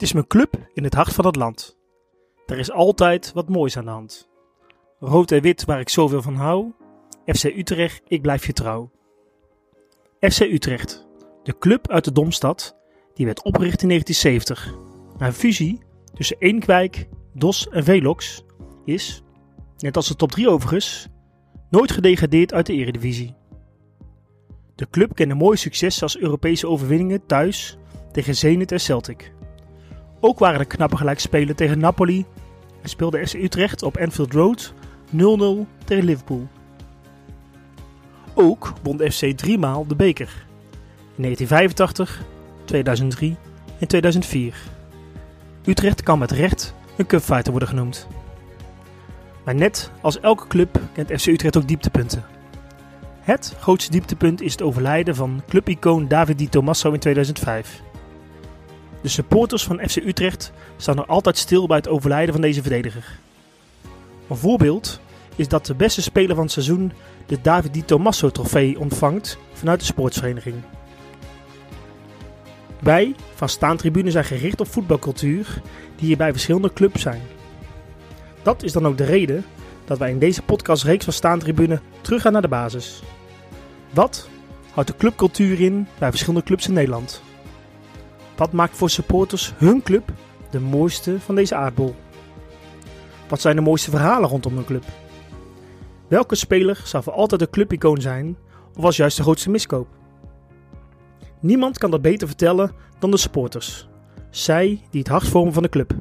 Het is mijn club in het hart van het land. Er is altijd wat moois aan de hand. Rood en wit waar ik zoveel van hou. FC Utrecht, ik blijf je trouw. FC Utrecht, de club uit de Domstad, die werd opgericht in 1970. Na een fusie tussen Eenkwijk, DOS en Velox is, net als de top 3 overigens, nooit gedegradeerd uit de eredivisie. De club kende mooie successen als Europese overwinningen thuis tegen Zenit en Celtic. Ook waren er knappe gelijkspelen tegen Napoli en speelde FC Utrecht op Anfield Road 0-0 tegen Liverpool. Ook won FC driemaal de beker. In 1985, 2003 en 2004. Utrecht kan met recht een cupfighter worden genoemd. Maar net als elke club kent FC Utrecht ook dieptepunten. Het grootste dieptepunt is het overlijden van clubicoon David Di Tommaso in 2005. De supporters van FC Utrecht staan nog altijd stil bij het overlijden van deze verdediger. Een voorbeeld is dat de beste speler van het seizoen de David Di Tommaso trofee ontvangt vanuit de sportsvereniging. Wij van Staantribune zijn gericht op voetbalcultuur die hier bij verschillende clubs zijn. Dat is dan ook de reden dat wij in deze podcastreeks van Staantribune teruggaan naar de basis. Wat houdt de clubcultuur in bij verschillende clubs in Nederland? Wat maakt voor supporters hun club de mooiste van deze aardbol? Wat zijn de mooiste verhalen rondom een club? Welke speler zal voor altijd een clubicoon zijn of was juist de grootste miskoop? Niemand kan dat beter vertellen dan de supporters. Zij die het hart vormen van de club.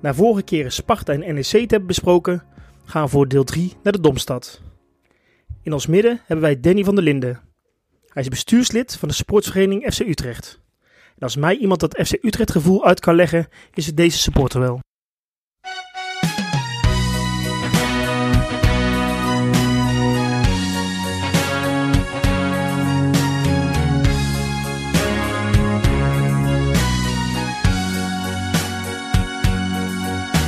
Na vorige keren Sparta en NEC te hebben besproken, gaan we voor deel 3 naar de Domstad. In ons midden hebben wij Danny van der Linden. Hij is bestuurslid van de sportsvereniging FC Utrecht. Als mij iemand dat FC Utrecht gevoel uit kan leggen, is het deze supporter wel.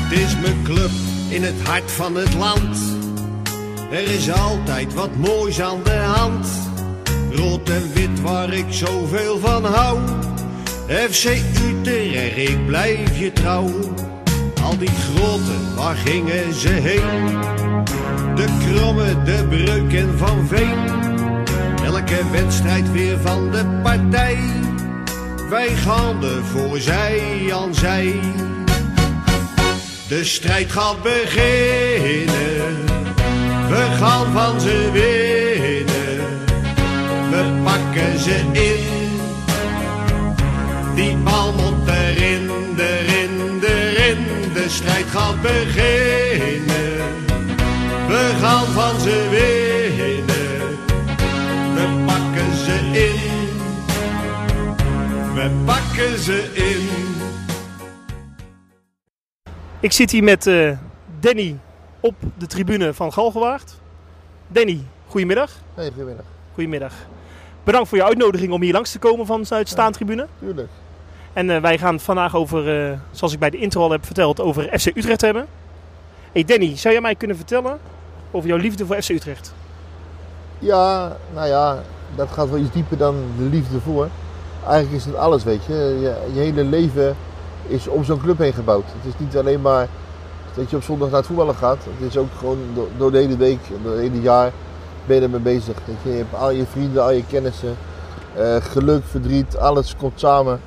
Het is mijn club in het hart van het land. Er is altijd wat moois aan de hand. Rood en wit waar ik zoveel van hou. FC Utrecht, ik blijf je trouw. Al die groten, waar gingen ze heen? De kromme, de breuk en van veen. Elke wedstrijd weer van de partij. Wij gaan er voor zij aan zij. De strijd gaat beginnen. We gaan van ze winnen. We pakken ze in. Die bal moet erin, erin, erin. De strijd gaat beginnen. We gaan van ze winnen. We pakken ze in. We pakken ze in. Ik zit hier met eh, Danny op de tribune van Galgenwaard. Danny, goedemiddag. Hey, goedemiddag. Goedemiddag. Bedankt voor je uitnodiging om hier langs te komen van Zuid Staantribune. Tuurlijk. En eh, wij gaan vandaag over, eh, zoals ik bij de intro al heb verteld, over FC Utrecht hebben. Hey Danny, zou jij mij kunnen vertellen over jouw liefde voor FC Utrecht? Ja, nou ja, dat gaat wel iets dieper dan de liefde voor. Eigenlijk is het alles, weet je. Je, je hele leven is om zo'n club heen gebouwd. Het is niet alleen maar dat je op zondag naar het voetballen gaat. Het is ook gewoon door, de hele week, door het hele jaar ben je ermee bezig. Weet je. hebt al je vrienden, al je kennissen. eh, geluk, verdriet, alles komt samen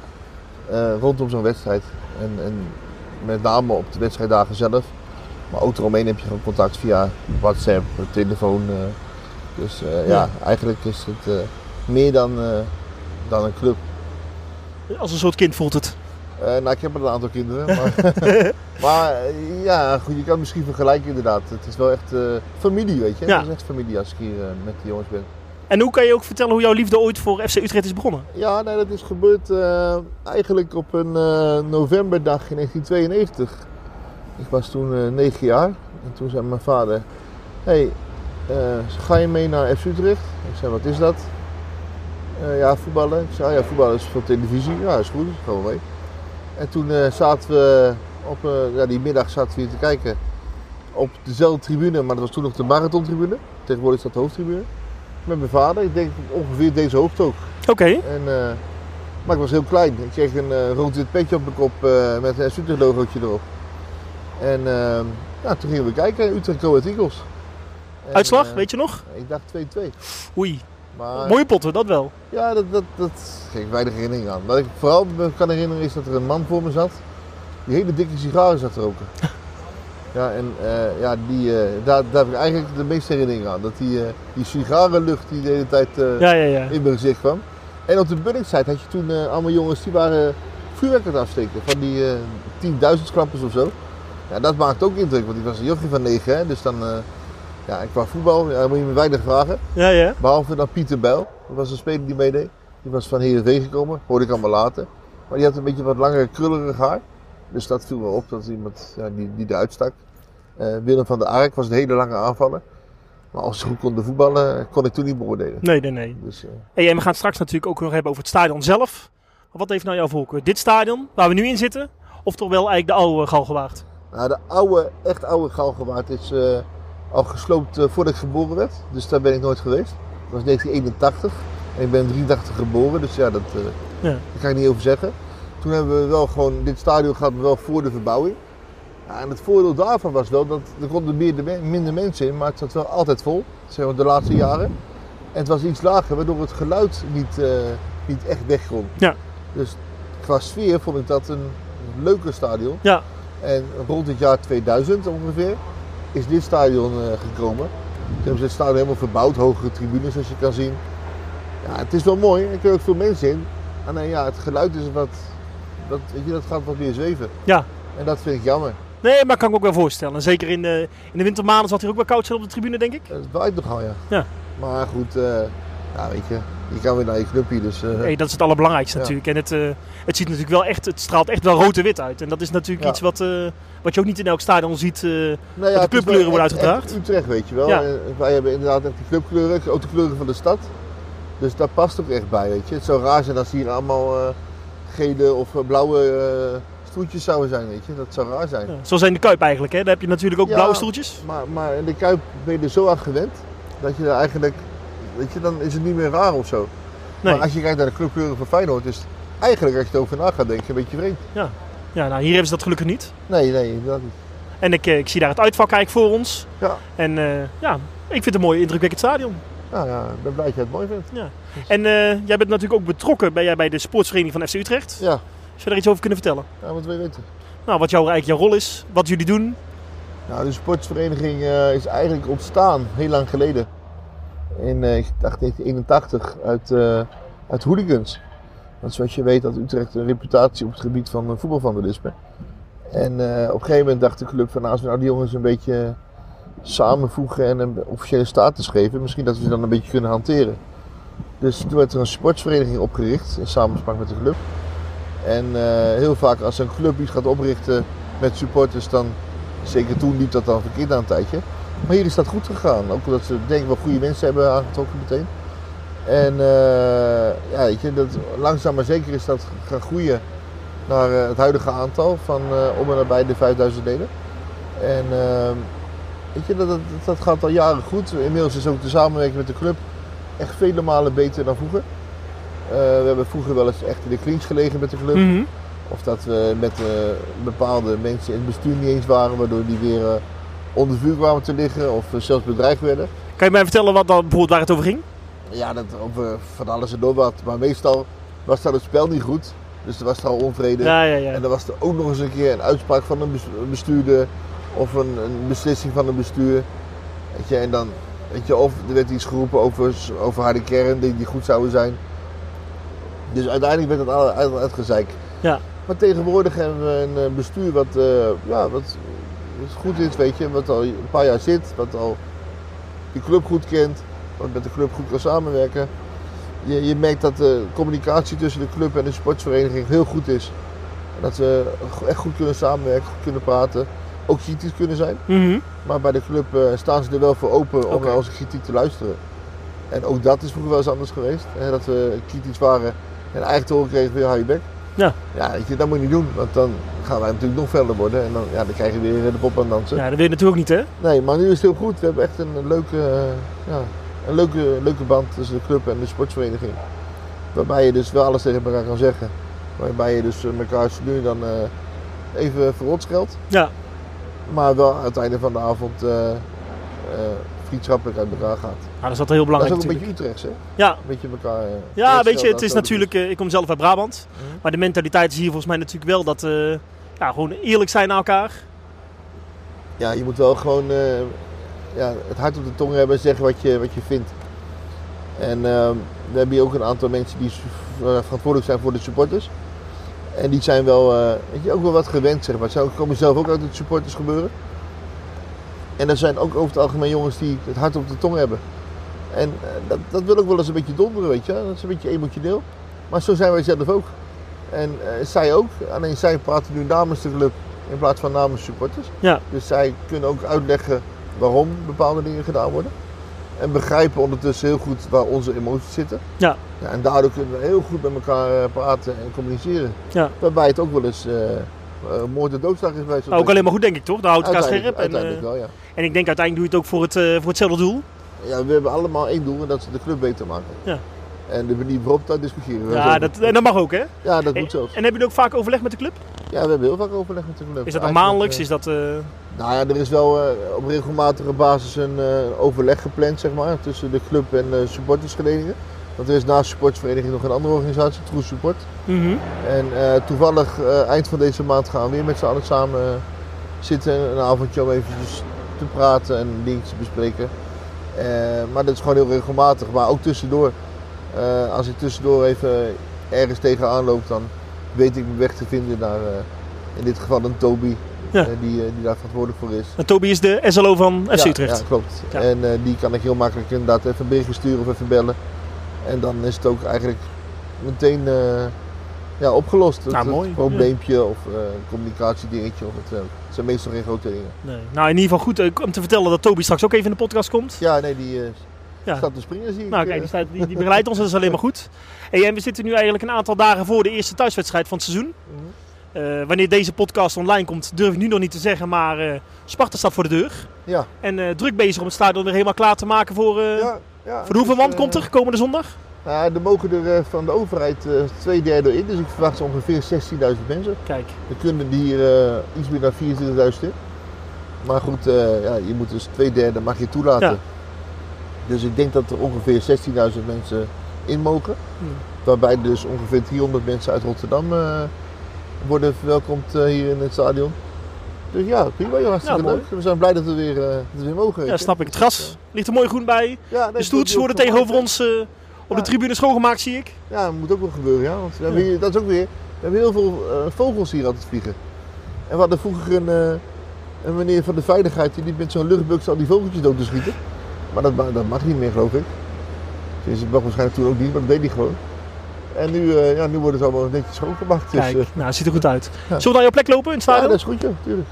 rondom zo'n wedstrijd. En, en met name op de wedstrijddagen zelf. Maar ook eromheen heb je gewoon contact via WhatsApp, telefoon. eh. dus eh, ja. Ja. eigenlijk is het eh, meer dan, eh, dan een club. Als een soort kind voelt het. Eh, nou, ik heb er een aantal kinderen. Maar, maar eh, ja, goed, je kan het misschien vergelijken inderdaad. Het is wel echt eh, familie, weet je. Ja. Het is echt familie als ik hier eh, met de jongens ben. En hoe kan je ook vertellen hoe jouw liefde ooit voor FC Utrecht is begonnen? Ja, nee, dat is gebeurd eh, eigenlijk op een eh, novemberdag in 1992. Ik was toen eh, negen jaar. En toen zei mijn vader... hey, eh, ga je mee naar FC Utrecht? Ik zei, wat is dat? "Eh, ja, voetballen. Ik zei, "Ah ja, voetballen is voor televisie. Ja, is goed, gaan we mee. En toen zaten we op ja, die middag zaten we hier te kijken op dezelfde tribune, maar dat was toen nog de marathontribune. Tegenwoordig is dat de hoofdtribune. Met mijn vader, ik denk ongeveer deze hoogte ook. Oké. En eh, Maar ik was heel klein. Ik kreeg een uh, rood-wit petje op mijn kop uh, met een Utrecht logootje erop. En ja, toen gingen we kijken, Utrecht Go Eagles. En, Uitslag, weet je nog? Ik dacht 2-2. Oei. Maar, Mooie potten, dat wel. Ja, dat, dat, dat geef weinig herinnering aan. Wat ik vooral me kan herinneren is dat er een man voor me zat. Die hele dikke sigaren zat te roken. ja, en uh, ja, die, uh, daar, daar heb ik eigenlijk de meeste herinnering aan. Dat die, uh, die sigarenlucht die de hele tijd ja, ja, ja. in mijn gezicht kwam. En op de Bunningside had je toen allemaal jongens die waren vuurwerk aan het afsteken. Van die 10.000 klappers of zo. Ja, dat maakt ook indruk, want ik was een jochie van 9, hè, dus dan... Ja, ik qua voetbal ja, moet je me weinig vragen. Ja, ja. Behalve dan Pieter Bijl. Dat was een speler die meedeed. Die was van Heerenveen gekomen. Hoorde ik allemaal later. Maar die had een beetje wat langere, krullerig haar. Dus dat viel wel op. Dat iemand ja, die, die eruit stak. Uh, Willem van der Ark was een hele lange aanvaller. Maar als ze goed konden voetballen, kon ik toen niet beoordelen. Nee, nee, nee. Dus, uh... hey, en we gaan het straks natuurlijk ook nog hebben over het stadion zelf. Wat heeft nou jouw voorkeur? Dit stadion, waar we nu in zitten? Of toch wel eigenlijk de oude Galgenwaard? Nou, de oude, echt oude Galgenwaard is... Uh, al gesloopt voordat ik geboren werd. Dus daar ben ik nooit geweest. Dat was 1981. En ik ben 83 geboren, dus ja, dat, ja. daar kan ik niet over zeggen. Toen hebben we wel gewoon dit stadion gehad, wel voor de verbouwing. Ja, en het voordeel daarvan was wel dat er konden minder mensen in, maar het zat wel altijd vol. Zeg maar de laatste jaren. En het was iets lager, waardoor het geluid niet, uh, niet echt weg kon. Ja. Dus qua sfeer vond ik dat een leuker stadion. Ja. En rond het jaar 2000 ongeveer is dit stadion uh, gekomen. Ze hebben het stadion helemaal verbouwd, hogere tribunes zoals je kan zien. Ja, het is wel mooi, er kunnen ook veel mensen in. Alleen ja, het geluid is wat, dat, weet je, dat gaat wat meer zweven. Ja. En dat vind ik jammer. Nee, maar kan ik ook wel voorstellen. Zeker in de, in de wintermaanden zal het hier ook wel koud zijn op de tribune, denk ik. Het waait nogal, ja. ja. Maar goed, uh, ja, weet je, je kan weer naar je clubje. Dus, uh, hey, dat is het allerbelangrijkste natuurlijk. En het, uh, het ziet natuurlijk wel echt, het straalt echt wel rood en wit uit. En dat is natuurlijk iets wat, wat je ook niet in elk stadion ziet. Nou ja, de clubkleuren worden uitgedragen. Utrecht, weet je wel. Ja. wij hebben inderdaad echt die clubkleuren, ook de kleuren van de stad. Dus dat past ook echt bij, weet je. Het zou raar zijn als hier allemaal gele of blauwe stoeltjes zouden zijn, weet je. Dat zou raar zijn. Ja, zoals in de Kuip eigenlijk, hè. Daar heb je natuurlijk ook blauwe stoeltjes. Maar, maar in de Kuip ben je er zo aan gewend dat je er eigenlijk weet je, dan is het niet meer raar of zo. Nee. Maar als je kijkt naar de clubkleuren van Feyenoord, is het eigenlijk als je erover na gaat denken een beetje vreemd. Ja, ja nou hier hebben ze dat gelukkig niet. Nee, nee, dat niet. En ik, eh, ik zie daar het uitvak eigenlijk voor ons. Ja. En uh, ja, ik vind het een mooi indrukwekkend stadion. Ja, ja, ik ben blij dat je het mooi vindt. Ja. En uh, jij bent natuurlijk ook betrokken ben jij bij de sportsvereniging van FC Utrecht. Ja. Zou je daar iets over kunnen vertellen? Ja, wat wil je weten? Nou, wat jouw, eigenlijk jouw rol is, wat jullie doen. Nou, de sportsvereniging uh, is eigenlijk ontstaan heel lang geleden in uh, ik dacht 1981 uit, uh, uit hooligans. Want zoals je weet had Utrecht een reputatie op het gebied van voetbalvandalisme. En op een gegeven moment dacht de club van nou, als we nou die jongens een beetje samenvoegen en een officiële status geven, misschien dat we ze dan een beetje kunnen hanteren. Dus toen werd er een sportsvereniging opgericht in samenspraak met de club. En heel vaak als een club iets gaat oprichten met supporters, dan zeker toen liep dat dan verkeerd aan een tijdje. Maar hier is dat goed gegaan. Ook omdat ze denk ik wel goede mensen hebben aangetrokken meteen. En uh, ja, weet je, dat, langzaam maar zeker is dat gaan groeien naar uh, het huidige aantal van om en nabij de 5000 leden. En ehm, weet je, dat, dat, dat, gaat al jaren goed. Inmiddels is ook de samenwerking met de club echt vele malen beter dan vroeger. We hebben vroeger wel eens echt in de clinch gelegen met de club. Mm -hmm. Of dat we met bepaalde mensen in het bestuur niet eens waren, waardoor die weer onder vuur kwamen te liggen of zelfs bedreigd werden. Kan je mij vertellen wat dan, bijvoorbeeld waar het over ging? Ja, dat over van alles en door wat. Maar meestal was dat het spel niet goed. Dus er was er al onvrede. Ja, ja, ja. En dan was er ook nog eens een keer een uitspraak van een bestuurder. Of een, een beslissing van een bestuur. Weet je, en dan, weet je, of er werd iets geroepen over, over harde kern die, die goed zouden zijn. Dus uiteindelijk werd het uit, uitgezeik. Ja. Maar tegenwoordig hebben we een bestuur wat, uh, ja, wat goed is, weet je, wat al een paar jaar zit, wat al de club goed kent, wat met de club goed kan samenwerken. Je, je merkt dat de communicatie tussen de club en de sportsvereniging heel goed is. Dat we echt goed kunnen samenwerken, goed kunnen praten, ook kritisch kunnen zijn. Mm Maar bij de club uh, staan ze er wel voor open om naar onze kritiek te luisteren. En ook dat is vroeger wel eens anders geweest. Hè, dat we kritisch waren en eigenlijk te horen kregen ja, je bek. Ja. Ja, weet je, dat moet je niet doen, want dan gaan wij natuurlijk nog verder worden en dan, ja, dan krijg je weer de pop aan dansen. Ja, dat wil je natuurlijk niet, hè? Nee, maar nu is het heel goed. We hebben echt een leuke, uh, ja, een leuke, leuke band tussen de club en de sportsvereniging. Waarbij je dus wel alles tegen elkaar kan zeggen. Waarbij je dus eh, elkaar nu dan eh, even verrot scheldt. Ja, Maar wel aan het einde van de avond eh, eh, vriendschappelijk uit elkaar gaat. nou, dat is altijd heel Dat is belangrijk ook een natuurlijk. beetje Utrechts, hè? Ja, Een beetje elkaar... eh, ja weet je, het is natuurlijk... eh, ik kom zelf uit Brabant. Mhm. Maar de mentaliteit is hier volgens mij natuurlijk wel dat... eh, ja, gewoon eerlijk zijn naar elkaar. Ja, je moet wel gewoon ja, het hart op de tong hebben en zeggen wat je, wat je vindt. En ehm dan heb je ook een aantal mensen die verantwoordelijk zijn voor de supporters. En die zijn wel, weet je, ook wel wat gewend, zeg maar. Ze komen zelf ook uit het supporters gebeuren. En er zijn ook over het algemeen jongens die het hart op de tong hebben. En eh, dat, dat wil ook wel eens een beetje donderen, weet je. Dat is een beetje emotioneel. Maar zo zijn wij zelf ook. En eh, zij ook. Alleen zij praten nu namens de club in plaats van namens supporters. Ja, Dus zij kunnen ook uitleggen waarom bepaalde dingen gedaan worden. En begrijpen ondertussen heel goed waar onze emoties zitten. Ja. Ja, en daardoor kunnen we heel goed met elkaar eh, praten en communiceren. ja. Waarbij het ook wel eens eh, moord en doodslag is Maar ook alleen maar goed denk ik toch? Dan houdt elkaar scherp. En, uiteindelijk eh, wel, ja. en ik denk uiteindelijk doe je het ook voor, het, eh, voor hetzelfde doel. ja. We hebben allemaal één doel en dat is de club beter maken. Ja. En de manier waarop, daar discussiëren we. Ja, dat, en dat mag ook hè. ja, dat moet zelfs. en hebben jullie ook vaak overleg met de club? Ja, we hebben heel vaak overleg met de club. Is dat dan maandelijks? eh, Is dat... eh, Nou ja, er is wel eh, op regelmatige basis een eh, overleg gepland zeg maar, tussen de club en de supportersverenigingen. Want er is naast de supportersvereniging nog een andere organisatie, True Support. mhm. En eh, toevallig eh, eind van deze maand gaan we weer met z'n allen samen eh, zitten. Een avondje om eventjes te praten en dingetjes te bespreken. Maar dat is gewoon heel regelmatig. Maar ook tussendoor. Als ik tussendoor even ergens tegenaan loop, dan weet ik mijn weg te vinden naar in dit geval een Toby. Ja. die, die daar verantwoordelijk voor is. En Toby is de SLO van FC ja, Utrecht. Ja, klopt. Ja. En die kan ik heel makkelijk inderdaad even een berichtje sturen of even bellen. En dan is het ook eigenlijk meteen eh, ja, opgelost. Het, Nou, het mooi. probleempje of eh, een communicatiedingetje. Of het, eh, het zijn meestal geen grote dingen. Nee. Nou, in ieder geval goed eh, om te vertellen dat Toby straks ook even in de podcast komt. Ja, nee, die Ja. staat te springen zie ik. Nou, kijk, die, staat, die, die begeleidt ons, dat is alleen maar goed. Hey, en we zitten nu eigenlijk een aantal dagen voor de eerste thuiswedstrijd van het seizoen. Mhm. Wanneer deze podcast online komt, durf ik nu nog niet te zeggen, maar eh, Sparta staat voor de deur. Ja. En druk bezig om het stadion weer helemaal klaar te maken voor... ja, ja. voor hoeveel Dus, man eh, komt er komende zondag? Nou, er mogen er eh, van de overheid eh, twee derde in. Dus ik verwacht ongeveer 16.000 mensen. Kijk, Er kunnen hier eh, iets meer dan 24.000 in. Maar goed, eh, ja, je moet dus twee derde mag je toelaten. Ja. Dus ik denk dat er ongeveer 16.000 mensen in mogen. Hmm. Waarbij dus ongeveer 300 mensen uit Rotterdam eh, worden verwelkomd eh, hier in het stadion. Dus ja, prima joh, hartstikke Ja, leuk. We zijn blij dat we weer, eh, dat we weer mogen. ja, snap ik. Het gras ligt er mooi groen bij. Ja, De dat stoeltjes moet worden tegenover ons eh, op de tribune schoongemaakt, zie ik. Ja, dat moet ook wel gebeuren, ja. Want we hebben hier, dat is ook weer, we hebben heel veel eh, vogels hier altijd vliegen. En we hadden vroeger een, eh, een meneer van de veiligheid die liep met zo'n luchtbux al die vogeltjes dood te schieten. Maar dat, dat mag niet meer, geloof ik. Dus het mag waarschijnlijk toen ook niet, maar dat deed hij gewoon. En nu, eh, ja, nu worden ze allemaal netjes schoongemaakt. Dus, Kijk, eh, nou, het ziet er goed uit. Ja. Zullen we naar jouw plek lopen in het ja, dat is goed, ja, tuurlijk.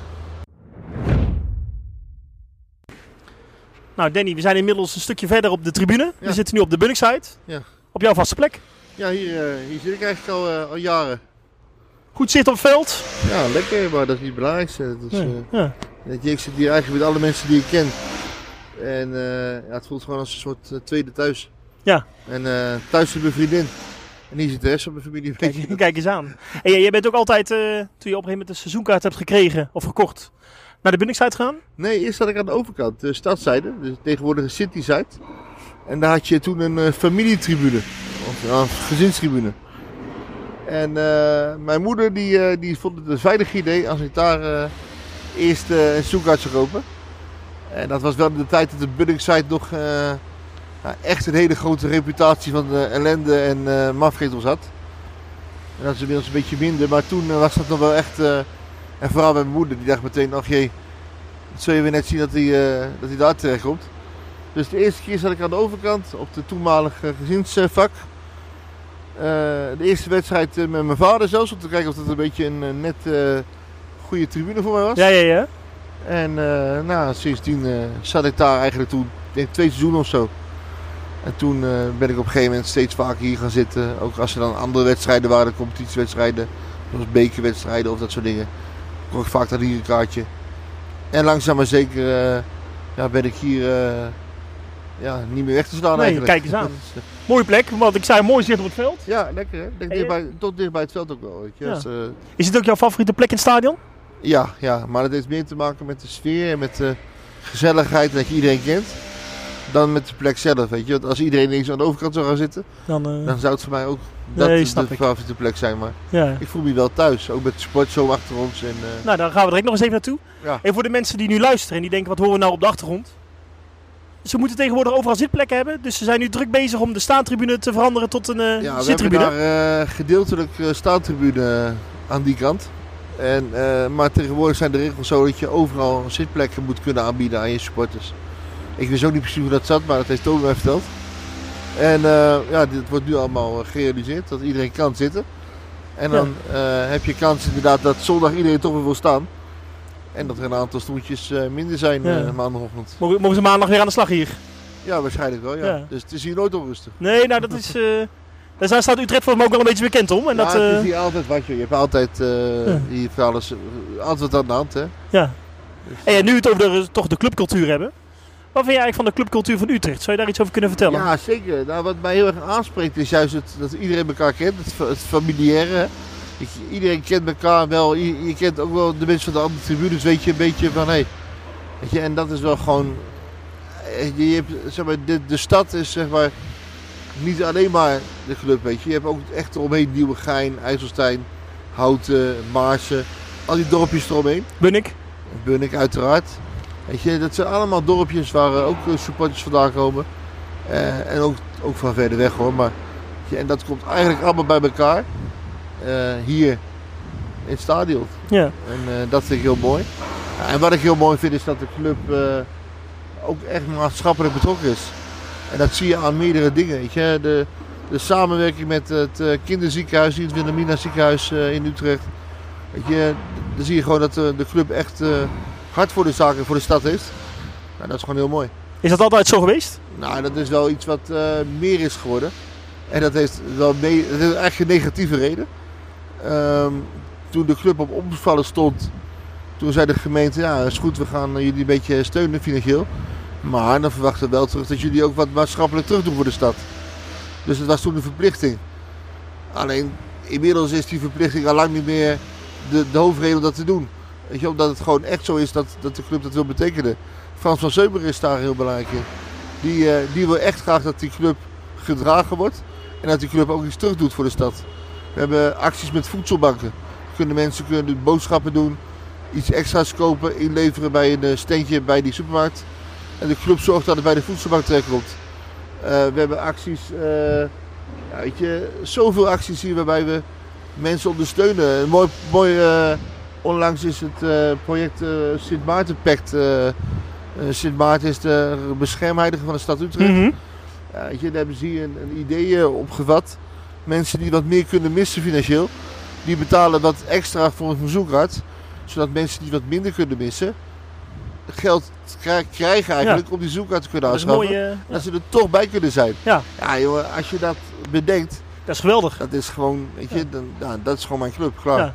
Nou, Danny, we zijn inmiddels een stukje verder op de tribune. Ja. We zitten nu op de Bunningside. Ja. Op jouw vaste plek. Ja, hier, eh, hier zit ik eigenlijk al, eh, al jaren. Goed zicht op het veld. Ja, lekker, maar dat is niet het belangrijkste. Het is, Nee. eh, Ja. Ik zit hier eigenlijk met alle mensen die ik ken. En ja, het voelt gewoon als een soort tweede thuis. Ja. En thuis zit mijn vriendin. En hier zit de rest van mijn familie. Kijk, kijk eens aan. En jij, jij bent ook altijd, toen je op een gegeven moment een seizoenkaart hebt gekregen of gekocht, naar de Bunningside gegaan? Nee, eerst zat ik aan de overkant, de stadszijde. Dus tegenwoordig is Cityside. En daar had je toen een eh, familietribune. Of een gezinstribune. En eh, mijn moeder die, eh, die vond het een veilig idee als ik daar eerst een seizoenkaart zou kopen. En dat was wel in de tijd dat de Bunningside nog echt een hele grote reputatie van ellende en mafketels had. En dat is inmiddels een beetje minder, maar toen was dat nog wel echt... en vooral bij mijn moeder, die dacht meteen, ach jee, dat zul je weer net zien dat hij, eh, dat hij daar terecht komt. Dus de eerste keer zat ik aan de overkant op de toenmalige gezinsvak. Eh, de eerste wedstrijd eh, met mijn vader zelfs, om te kijken of dat een beetje een net goede tribune voor mij was. Ja, ja, ja. En nou, sindsdien zat ik daar eigenlijk toen, denk twee seizoenen of zo. En toen ben ik op een gegeven moment steeds vaker hier gaan zitten. Ook als er dan andere wedstrijden waren, competitiewedstrijden, zoals bekerwedstrijden of dat soort dingen. Kocht vaak daar hier een kaartje. En langzaam maar zeker eh, ja, ben ik hier eh, ja, niet meer weg te slaan Nee, eigenlijk. kijk eens aan. Mooie plek, want ik zei mooi zicht op het veld. ja, lekker hè. Je- dichtbij, tot dicht bij het veld ook wel. Weet je. Ja. Dus, eh, Is het ook jouw favoriete plek in het stadion? ja, ja, maar dat heeft meer te maken met de sfeer en met de gezelligheid dat je iedereen kent. Dan met de plek zelf, weet je. Want als iedereen links aan de overkant zou gaan zitten, Dan, eh, dan zou het voor mij ook dat Nee, de ik. favoriete plek zijn. Maar ja. ik voel me wel thuis, ook met de sportshow achter ons. En, eh, Nou, daar gaan we direct nog eens even naartoe. ja. En voor de mensen die nu luisteren en die denken, wat horen we nou op de achtergrond? Ze moeten tegenwoordig overal zitplekken hebben. Dus ze zijn nu druk bezig om de staantribune te veranderen tot een eh Ja, we hebben zittribune. daar gedeeltelijk staantribune aan die kant. En, maar tegenwoordig zijn de regels zo dat je overal zitplekken moet kunnen aanbieden aan je supporters. Ik wist ook niet precies hoe dat zat, maar dat heeft Toby mij verteld. En eh, ja, dit wordt nu allemaal eh, gerealiseerd, dat iedereen kan zitten. En Ja. dan eh, heb je kans inderdaad dat zondag iedereen toch weer wil staan. En dat er een aantal stoeltjes minder zijn Ja. maandagochtend. Mogen, mogen ze maandag weer aan de slag hier? Ja, waarschijnlijk wel. Ja. Ja. Dus het is hier nooit onrustig. Nee, nou dat is... daar staat Utrecht voor me ook wel een beetje bekend om. En ja, dat, het eh, is hier altijd wat je. Je hebt altijd eh Ja. hier alles, altijd aan de hand, hè? ja. En ja, nu we het over de, toch de clubcultuur hebben. Wat vind jij eigenlijk van de clubcultuur van Utrecht? Zou je daar iets over kunnen vertellen? Ja, zeker. Nou, wat mij heel erg aanspreekt is juist het, dat iedereen elkaar kent, het, het familiaire. Ik- iedereen kent elkaar wel. Je, je kent ook wel de mensen van de andere tribunes, weet je een beetje van hé. weet je, en dat is wel gewoon. eh, Je, je hebt, zeg maar, de, de stad is zeg maar niet alleen maar de club, weet je. Je hebt ook echt eromheen Nieuwegein, IJsselstein, Houten, Maarsen. Al die dorpjes eromheen. Bunnik? Bunnik uiteraard. Weet je, dat zijn allemaal dorpjes waar eh, ook eh, supporters vandaan komen. Eh, en ook, ook van verder weg hoor. Maar, je, en dat komt eigenlijk allemaal bij elkaar. hier in het stadion. Ja. En dat vind ik heel mooi. En wat ik heel mooi vind is dat de club ook echt maatschappelijk betrokken is. En dat zie je aan meerdere dingen. Weet je. De, de samenwerking met het kinderziekenhuis, het Wilhelmina ziekenhuis in Utrecht. Weet je, dan zie je gewoon dat de club echt hard voor de zaken, voor de stad heeft. Nou, dat is gewoon heel mooi. Is dat altijd zo geweest? Nou, dat is wel iets wat eh, meer is geworden. En dat heeft wel mee, dat is eigenlijk een negatieve reden. Ehm, toen de club op omvallen stond, toen zei de gemeente, ja is goed, we gaan jullie een beetje steunen financieel. Maar dan verwachten we wel terug dat jullie ook wat maatschappelijk terug doen voor de stad. Dus dat was toen een verplichting. Alleen, inmiddels is die verplichting al lang niet meer de, de hoofdreden om dat te doen. Omdat het gewoon echt zo is dat, dat de club dat wil betekenen. Frans van Zeumer is daar heel belangrijk in. Die, eh, die wil echt graag dat die club gedragen wordt. En dat die club ook iets terug doet voor de stad. We hebben acties met voedselbanken. Kunnen mensen kunnen boodschappen doen. Iets extra's kopen, inleveren bij een eh, steentje bij die supermarkt. En de club zorgt dat het bij de voedselbank terechtkomt. Eh, we hebben acties, ja, weet je, zoveel acties hier waarbij we mensen ondersteunen. Een mooi, mooi onlangs is het eh, project eh, Sint Maarten Pact. eh, Sint Maarten is de beschermheilige van de stad Utrecht. Mhm. Ja, weet je, daar hebben ze hier een, een idee opgevat. Mensen die wat meer kunnen missen financieel, die betalen wat extra voor een verzoekraad. Zodat mensen die wat minder kunnen missen, geld krij- krijgen eigenlijk om die zoekkaart te kunnen Dat aanschaffen. ja. Dat ze er toch bij kunnen zijn. Ja. Ja, jongen, als je dat bedenkt, Dat is geweldig. dat is gewoon, weet je, dan, ja, dat is gewoon mijn club, klaar.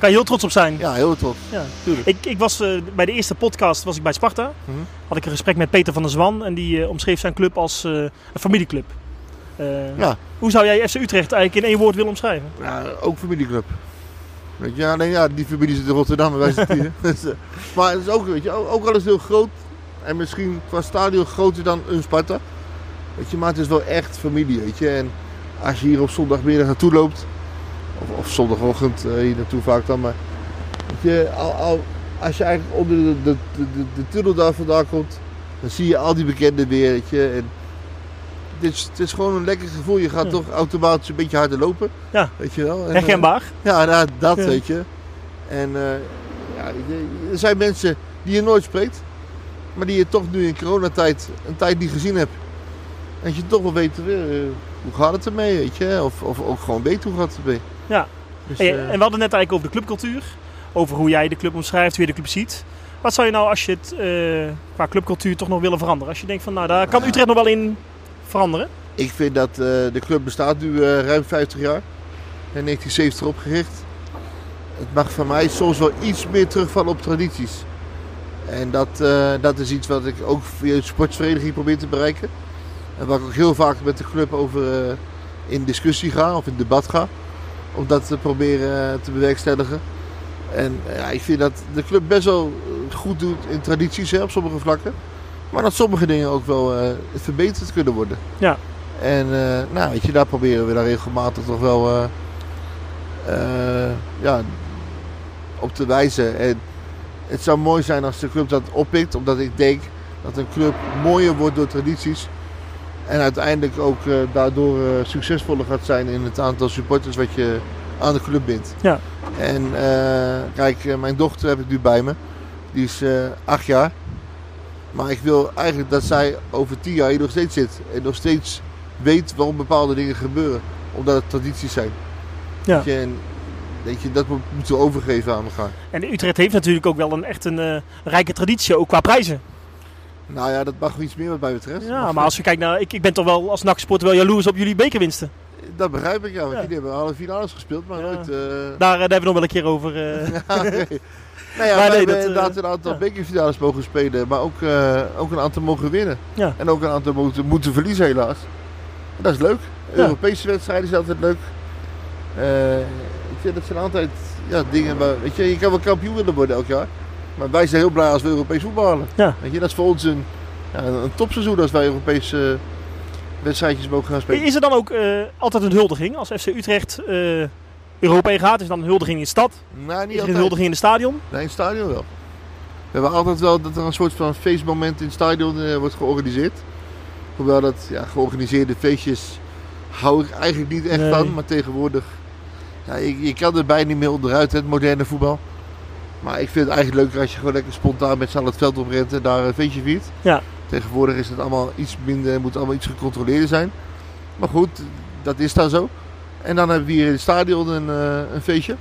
Ja. Ja, Kan je heel trots op zijn. heel tof. Ja. Tuurlijk. Ik, ik was eh, bij de eerste podcast was ik bij Sparta. Mhm. Had ik een gesprek met Peter van der Zwan. En die eh, omschreef zijn club als eh, een familieclub. Eh, Ja. Hoe zou jij FC Utrecht eigenlijk in één woord willen omschrijven? Ja, ook familieclub. Weet je, alleen ja, die familie zit in Rotterdam en wij zitten hier. Dus, maar het is ook, weet je, ook, ook al is het heel groot en misschien qua stadion groter dan een Sparta. Weet je, maar het is wel echt familie, weet je. En als je hier op zondagmiddag naartoe loopt, of, of zondagochtend eh, hier naartoe vaak dan, maar je, al, al, als je eigenlijk onder de, de, de, de, tunnel daar vandaan komt, dan zie je al die bekenden weer, weet je. En dit is, het is gewoon een lekker gevoel. Je gaat Ja. toch automatisch een beetje harder lopen. Ja. Weet je wel. En, eh, Herkenbaar. ja, nou, dat Ja. weet je. En eh, ja, er zijn mensen die je nooit spreekt, maar die je toch nu in coronatijd een tijd niet gezien hebt. En dat je toch wel weet, hoe gaat het ermee, weet je. Of, of ook gewoon weet hoe gaat het ermee. Ja. Dus, Hey, eh, en we hadden net eigenlijk over de clubcultuur. Over hoe jij de club omschrijft, hoe je de club ziet. Wat zou je nou als je het eh, qua clubcultuur toch nog willen veranderen? Als je denkt van nou daar kan Utrecht nog wel in veranderen. Ik vind dat eh, de club bestaat nu ruim 50 jaar. In 1970 opgericht. Het mag van mij soms wel iets meer terugvallen op tradities. En dat, dat is iets wat ik ook via de sportsvereniging probeer te bereiken. En waar ik ook heel vaak met de club over in discussie ga of in debat ga. Om dat te proberen eh, te bewerkstelligen. En ja, ik vind dat de club best wel goed doet in tradities hè, op sommige vlakken. Maar dat sommige dingen ook wel eh, verbeterd kunnen worden. Ja. En eh, nou, weet je, daar proberen we daar regelmatig toch wel eh, eh, ja, op te wijzen. En het zou mooi zijn als de club dat oppikt, omdat ik denk dat een club mooier wordt door tradities. En uiteindelijk ook eh, daardoor eh, succesvoller gaat zijn in het aantal supporters wat je aan de club bindt. Ja. En eh, kijk, mijn dochter heb ik nu bij me. Die is acht jaar. Maar ik wil eigenlijk dat zij over tien jaar hier nog steeds zit. En nog steeds weet waarom bepaalde dingen gebeuren. Omdat het tradities zijn. Ja. Weet je, en, weet je, dat mo- moeten we overgeven aan elkaar. En Utrecht heeft natuurlijk ook wel een echt een rijke traditie, ook qua prijzen. Nou ja, dat mag wel iets meer wat mij betreft. Ja, maar als je kijkt naar... Ik, ik ben toch wel als NAC-supporter wel jaloers op jullie bekerwinsten. Dat begrijp ik, ja. Want Ja. jullie hebben alle finales gespeeld, maar nooit... eh, Daar, eh, daar hebben we nog wel een keer over. eh. Ja, oké. Nou ja, Maar wij nee, hebben dat, inderdaad een aantal ja. bekerfinales mogen spelen, maar ook, ook een aantal mogen winnen. Ja. En ook een aantal moeten, moeten verliezen helaas. En dat is leuk. Europese wedstrijden zijn altijd leuk. Eh, ik vind dat zijn altijd ja, dingen waar, weet je, je kan wel kampioen willen worden elk jaar. Maar wij zijn heel blij als we Europees voetbal halen. Ja. Weet je, dat is voor ons een, ja, een topseizoen als wij Europese wedstrijdjes mogen gaan spelen. Is er dan ook eh, altijd een huldiging? Als FC Utrecht eh Europa gaat, is er dan een huldiging in de stad? Nou, Is niet er een huldiging in het stadion? Nee, in het stadion wel. We hebben altijd wel dat er een soort van feestmoment in het stadion eh, wordt georganiseerd. Hoewel dat ja, georganiseerde feestjes hou ik eigenlijk niet echt Nee. van. Maar tegenwoordig, ja, je, je kan er bijna niet meer onderuit, het moderne voetbal. Maar ik vind het eigenlijk leuker als je gewoon lekker spontaan met z'n allen het veld oprent en daar een feestje viert. Ja. Tegenwoordig is het allemaal iets minder, moet allemaal iets gecontroleerder zijn. Maar goed, dat is dan zo. En dan hebben we hier in het stadion een, eh, een feestje.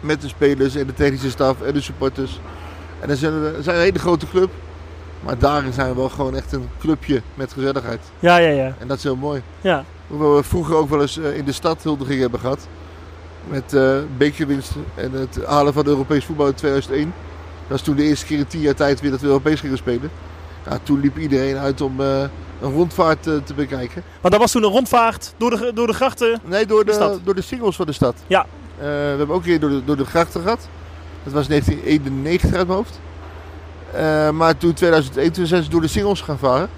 Met de spelers en de technische staf en de supporters. En dan zijn we, zijn een hele grote club. Maar daarin zijn we wel gewoon echt een clubje met gezelligheid. Ja, ja, ja. En dat is heel mooi. ja. Hoewel we vroeger ook wel eens eh, in de stad huldiging hebben gehad. Met eh bekerwinsten en het halen van Europees voetbal in 2001. Dat was toen de eerste keer in tien jaar tijd weer dat we Europees gingen spelen. Ja, toen liep iedereen uit om eh, een rondvaart eh, te bekijken. Want dat was toen een rondvaart door de, door de grachten. Nee, door De door de singles van de stad. Ja. We hebben ook een keer door de, door de grachten gehad. Dat was 1991 uit mijn hoofd. Maar toen 2001 toen zijn ze door de singles gaan varen.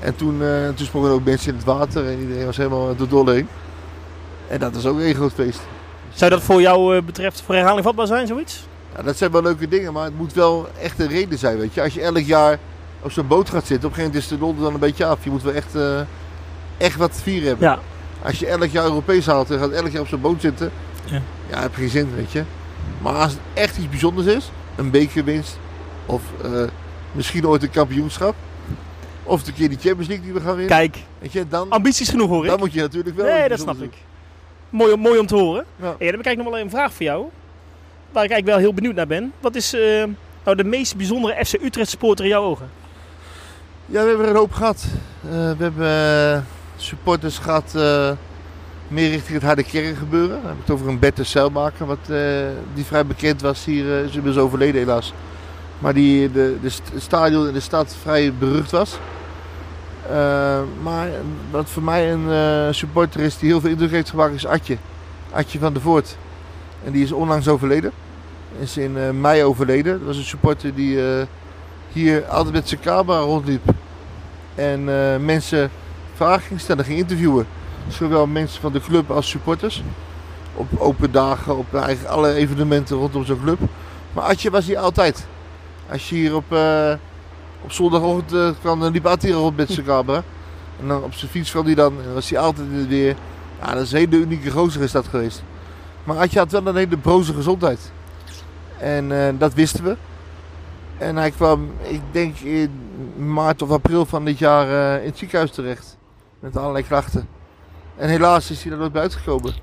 En toen, toen sprongen ook mensen in het water en iedereen was helemaal door dolle heen. En dat was ook een groot feest. Zou dat voor jou eh, betreft voor herhaling vatbaar zijn, zoiets? Ja, dat zijn wel leuke dingen, maar het moet wel echt een reden zijn. Weet je. Als je elk jaar op zo'n boot gaat zitten, op een gegeven moment is de lol dan een beetje af. Je moet wel echt, eh, echt wat te vieren hebben. Ja. Als je elk jaar Europees haalt en gaat elk jaar op zo'n boot zitten, Ja. ja, heb je geen zin, weet je. Maar als het echt iets bijzonders is, een bekerwinst of eh, misschien ooit een kampioenschap, of een keer die Champions League die we gaan winnen, Kijk, weet je, dan, ambities genoeg hoor ik. dan moet je natuurlijk wel. Nee, dat snap ik. Mooi, om- mooi om te horen. Ja. Hey, dan heb ik eigenlijk nog wel een vraag voor jou. Waar ik eigenlijk wel heel benieuwd naar ben. Wat is eh, nou de meest bijzondere FC Utrecht supporter in jouw ogen? Ja, we hebben er een hoop gehad. Eh, we hebben eh, supporters gehad eh, meer richting het harde kern gebeuren. Dan heb ik het over een Bette Zeilmaker, wat, die vrij bekend was hier. eh, is overleden helaas. Maar die de, de stadion in de stad vrij berucht was. Eh, maar wat voor mij een eh, supporter is die heel veel indruk heeft gemaakt is Atje. Atje van der Voort. En die is onlangs overleden. Is in eh, mei overleden. Dat was een supporter die hier altijd met zijn camera rondliep. En mensen vragen ging stellen, ging interviewen. Zowel mensen van de club als supporters. Op open dagen, op eigenlijk alle evenementen rondom zo'n club. Maar Atje was hier altijd. Als je hier op, op zondagochtend eh, kwam, liep Atje rond met zijn camera. En dan op zijn fiets kwam hij dan. En was hij altijd in het weer. Ja, dat is een hele unieke gozer is dat geweest. Maar Atje had wel een hele broze gezondheid. En eh, dat wisten we. En hij kwam, ik denk in maart of april van dit jaar eh, in het ziekenhuis terecht. Met allerlei klachten. En helaas is hij er nooit bij uitgekomen.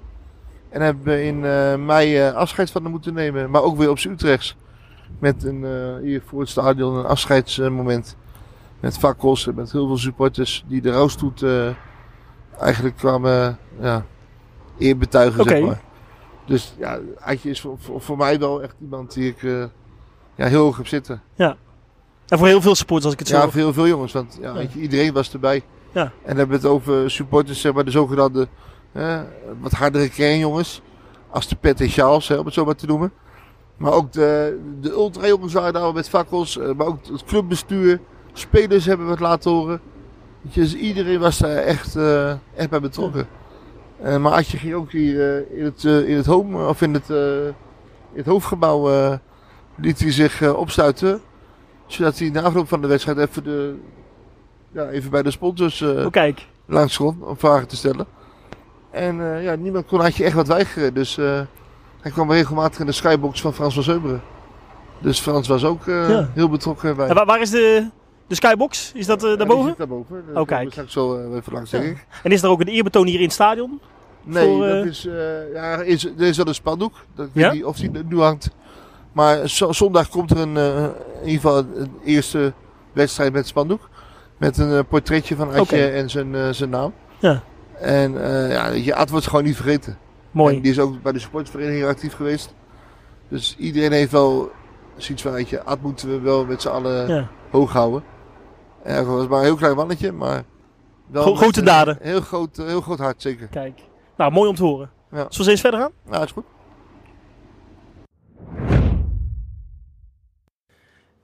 En hebben we in mei afscheid van hem moeten nemen. Maar ook weer op zijn Utrechts. Met een, eh, hier voor het stadion een afscheidsmoment. met fakkels en met heel veel supporters die de rouwstoet eh, eigenlijk kwamen ja, eerbetuigen, Oké. zeg maar. Dus ja, Adje is voor, voor, voor mij wel echt iemand die ik, eh, ja, heel hoog op zitten. En voor heel veel supporters, als ik het zo Ja, hoor. veel, veel jongens, want ja, Ja. Weet je, iedereen was erbij. Ja. En dan hebben we het over supporters, zeg maar, de zogenaamde eh, wat hardere kernjongens. Als de Pet en Charles, hè, om het zo maar te noemen. Maar ook de, de ultra-jongens waren daar met fakkels. eh, maar ook het clubbestuur. Spelers hebben wat laten horen. Dus iedereen was daar echt, eh, echt bij betrokken. Eh, maar Adje ging ook hier in, het, in het home, of in het, in het hoofdgebouw, liet hij zich opsluiten. Zodat hij na afloop van de wedstrijd even, de, ja, even bij de sponsors Oh, kijk. langs kon om vragen te stellen. En ja, niemand kon Adje echt wat weigeren. Dus hij kwam regelmatig in de skybox van Frans van Zeuberen. Dus Frans was ook eh, Ja. heel betrokken bij. En waar, waar is de, de skybox? Is dat eh, Ja, die daarboven? zit daarboven. Oh, Daar kijk. wel eh, even langs, denk Ja. ik. En is er ook een eerbetoon hier in het stadion? Nee, Voor, dat eh, is, eh, ja, is, er is wel een spandoek. Dat, ik Ja? weet niet of die nu hangt. Maar zo- zondag komt er een, eh, in ieder geval een eerste wedstrijd met spandoek. Met een eh, portretje van Adje en zijn, eh, zijn naam. Ja. En eh, ja, je Ad wordt gewoon niet vergeten. Mooi. En die is ook bij de sportvereniging actief geweest. Dus iedereen heeft wel zoiets van, weet je, Ad moeten we wel met z'n allen Ja. hoog houden. En hij was maar een heel klein mannetje, maar... Wel grote daden. Heel groot, heel groot hart, zeker. Kijk. Nou, mooi om te horen. Ja. Zullen we eens verder gaan? Nou, is goed.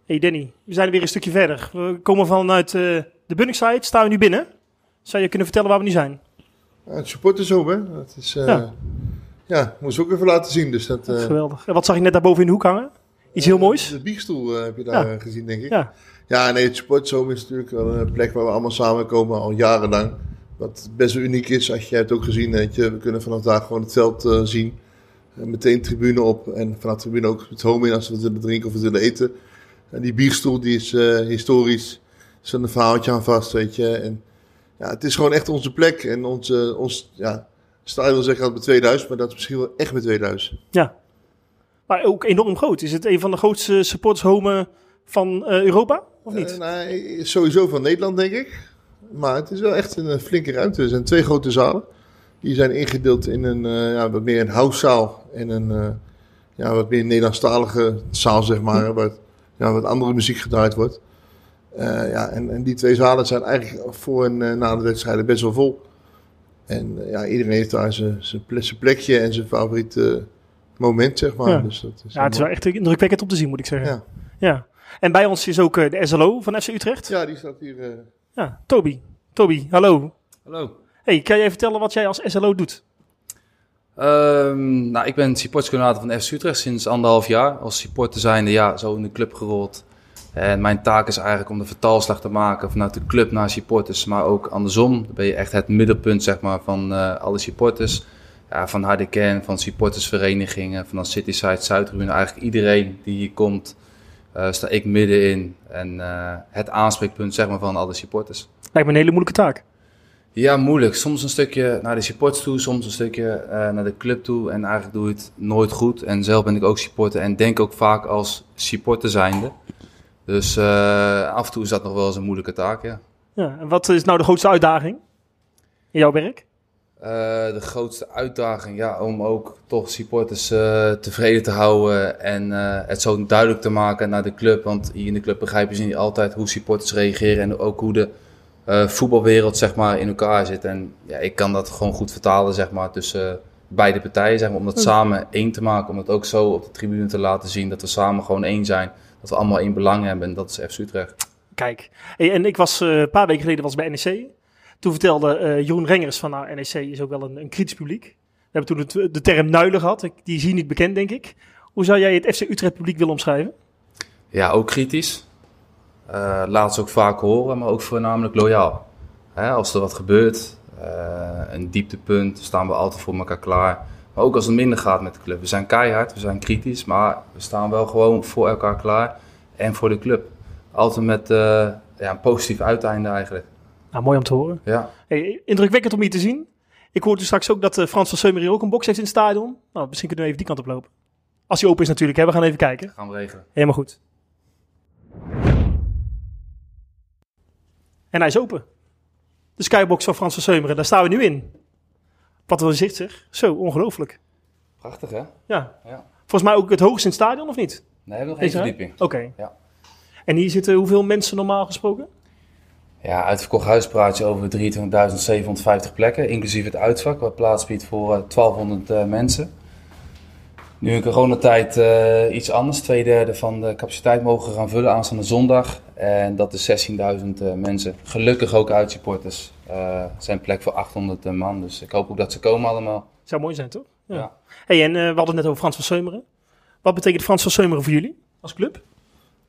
Hey Danny, we zijn weer een stukje verder. We komen vanuit eh, de Bunningside. Staan we nu binnen? Zou je kunnen vertellen waar we nu zijn? Het supportershome, hè. Dat is... eh Ja. ja. moest ook even laten zien. Dus dat... eh, Geweldig. En wat zag je net daarboven in de hoek hangen? Iets heel moois? De biechtstoel eh, heb je daar Ja. eh, gezien, denk ik. Ja. Ja, nee, het sportzone is natuurlijk wel een plek waar we allemaal samenkomen al jarenlang. Wat best wel uniek is, als je hebt ook gezien, weet je, we kunnen vanaf daar gewoon het veld eh, zien. Eh, meteen tribune op en vanaf de tribune ook het home in als we willen drinken of we willen eten. En die bierstoel die is eh, historisch, er zit een verhaaltje aan vast, weet je. En ja, het is gewoon echt onze plek en onze, ons, ja, stadion zeg ik altijd met 2000, maar dat is misschien wel echt met 2000. Maar ook enorm groot. Is het een van de grootste supportershomen van eh, Europa? Of niet? Eh, nou, sowieso van Nederland, denk ik. Maar het is wel echt een flinke ruimte. Er zijn twee grote zalen. Die zijn ingedeeld in een eh, ja, wat meer een housezaal en een ja, wat meer Nederlandstalige zaal, zeg maar. Waar ja, wat andere muziek gedraaid wordt. Eh, ja, en, en die twee zalen zijn eigenlijk voor en eh, na de wedstrijden best wel vol. En eh, ja, iedereen heeft daar zijn, zijn ple- zijn plekje en zijn favoriete moment, zeg maar. Ja. Dus dat is ja, het is wel echt indrukwekkend om te zien, moet ik zeggen. Ja. Ja. En bij ons is ook de SLO van FC Utrecht. Ja, ja, die staat hier. eh, Toby. Toby, hallo. Hallo. Hey, kan jij vertellen wat jij als SLO doet? Ehm, nou, ik ben supporterscoördinator van FC Utrecht sinds anderhalf jaar. Als supporter zijnde, ja, zo in de club gerold. En mijn taak is eigenlijk om de vertaalslag te maken vanuit de club naar supporters, maar ook andersom. Dan ben je echt het middelpunt zeg maar, van eh, alle supporters. Ja, van harde kern, van supportersverenigingen, van Cityside, Zuidtribune. Eigenlijk iedereen die hier komt, eh, sta ik middenin. En eh, het aanspreekpunt zeg maar, van alle supporters. Lijkt me een hele moeilijke taak. Ja, moeilijk. Soms een stukje naar de supporters toe, soms een stukje naar de club toe. En eigenlijk doe je het nooit goed. En zelf ben ik ook supporter en denk ook vaak als supporter zijnde. Dus eh, af en toe is dat nog wel eens een moeilijke taak, ja. Ja. En wat is nou de grootste uitdaging in jouw werk? Eh, de grootste uitdaging, ja, om ook toch supporters eh, tevreden te houden en het zo duidelijk te maken naar de club. Want hier in de club begrijpen ze niet altijd hoe supporters reageren en ook hoe de voetbalwereld zeg maar, in elkaar zit. En ja, ik kan dat gewoon goed vertalen zeg maar, tussen beide partijen, zeg maar, om dat samen één te maken. Om het ook zo op de tribune te laten zien dat we samen gewoon één zijn. Dat we allemaal één belang hebben en dat is FC Utrecht. Kijk, hey, en ik was eh, een paar weken geleden was bij NEC. Toen vertelde eh, Jeroen Rengers van nou, NEC is ook wel een, een kritisch publiek. We hebben toen de term nuilen gehad. Die is hier niet bekend, denk ik. Hoe zou jij het FC Utrecht publiek willen omschrijven? Ja, ook kritisch. Eh, laat ze ook vaak horen, maar ook voornamelijk loyaal. Hè, als er wat gebeurt, een dieptepunt, staan we altijd voor elkaar klaar. Maar ook als het minder gaat met de club. We zijn keihard, we zijn kritisch, maar we staan wel gewoon voor elkaar klaar en voor de club. Altijd met eh, ja, een positief uiteinde eigenlijk. Nou, mooi om te horen. Ja. Hey, indrukwekkend om hier te zien. Ik hoorde straks ook dat eh, Frans van hier ook een box heeft in het stadion. Nou, misschien kunnen we even die kant op lopen. Als die open is natuurlijk, hè. we gaan even kijken. Gaan we regelen. Helemaal goed. En hij is open. De skybox van Frans van Seumeren, daar staan we nu in. Wat een zicht zeg. Zo, ongelooflijk. Prachtig hè? Ja. Ja. Volgens mij ook het hoogste in het stadion, of niet? we hebben nog één er? verdieping. Oké. Ja. En hier zitten hoeveel mensen normaal gesproken? Ja, uitverkocht huis praat je over 23.750 plekken, inclusief het uitvak, wat plaats biedt voor eh, 1200 eh, mensen. Nu in coronatijd eh iets anders, twee derde van de capaciteit mogen gaan vullen aanstaande zondag. En dat is 16.000 eh, mensen. Gelukkig ook uitsupporters. Eh zijn plek voor 800 man, dus ik hoop ook dat ze komen allemaal. Zou mooi zijn, toch? Ja. Ja. Hey, en eh, we hadden het net over Frans van Seumeren. Wat betekent Frans van Seumeren voor jullie als club?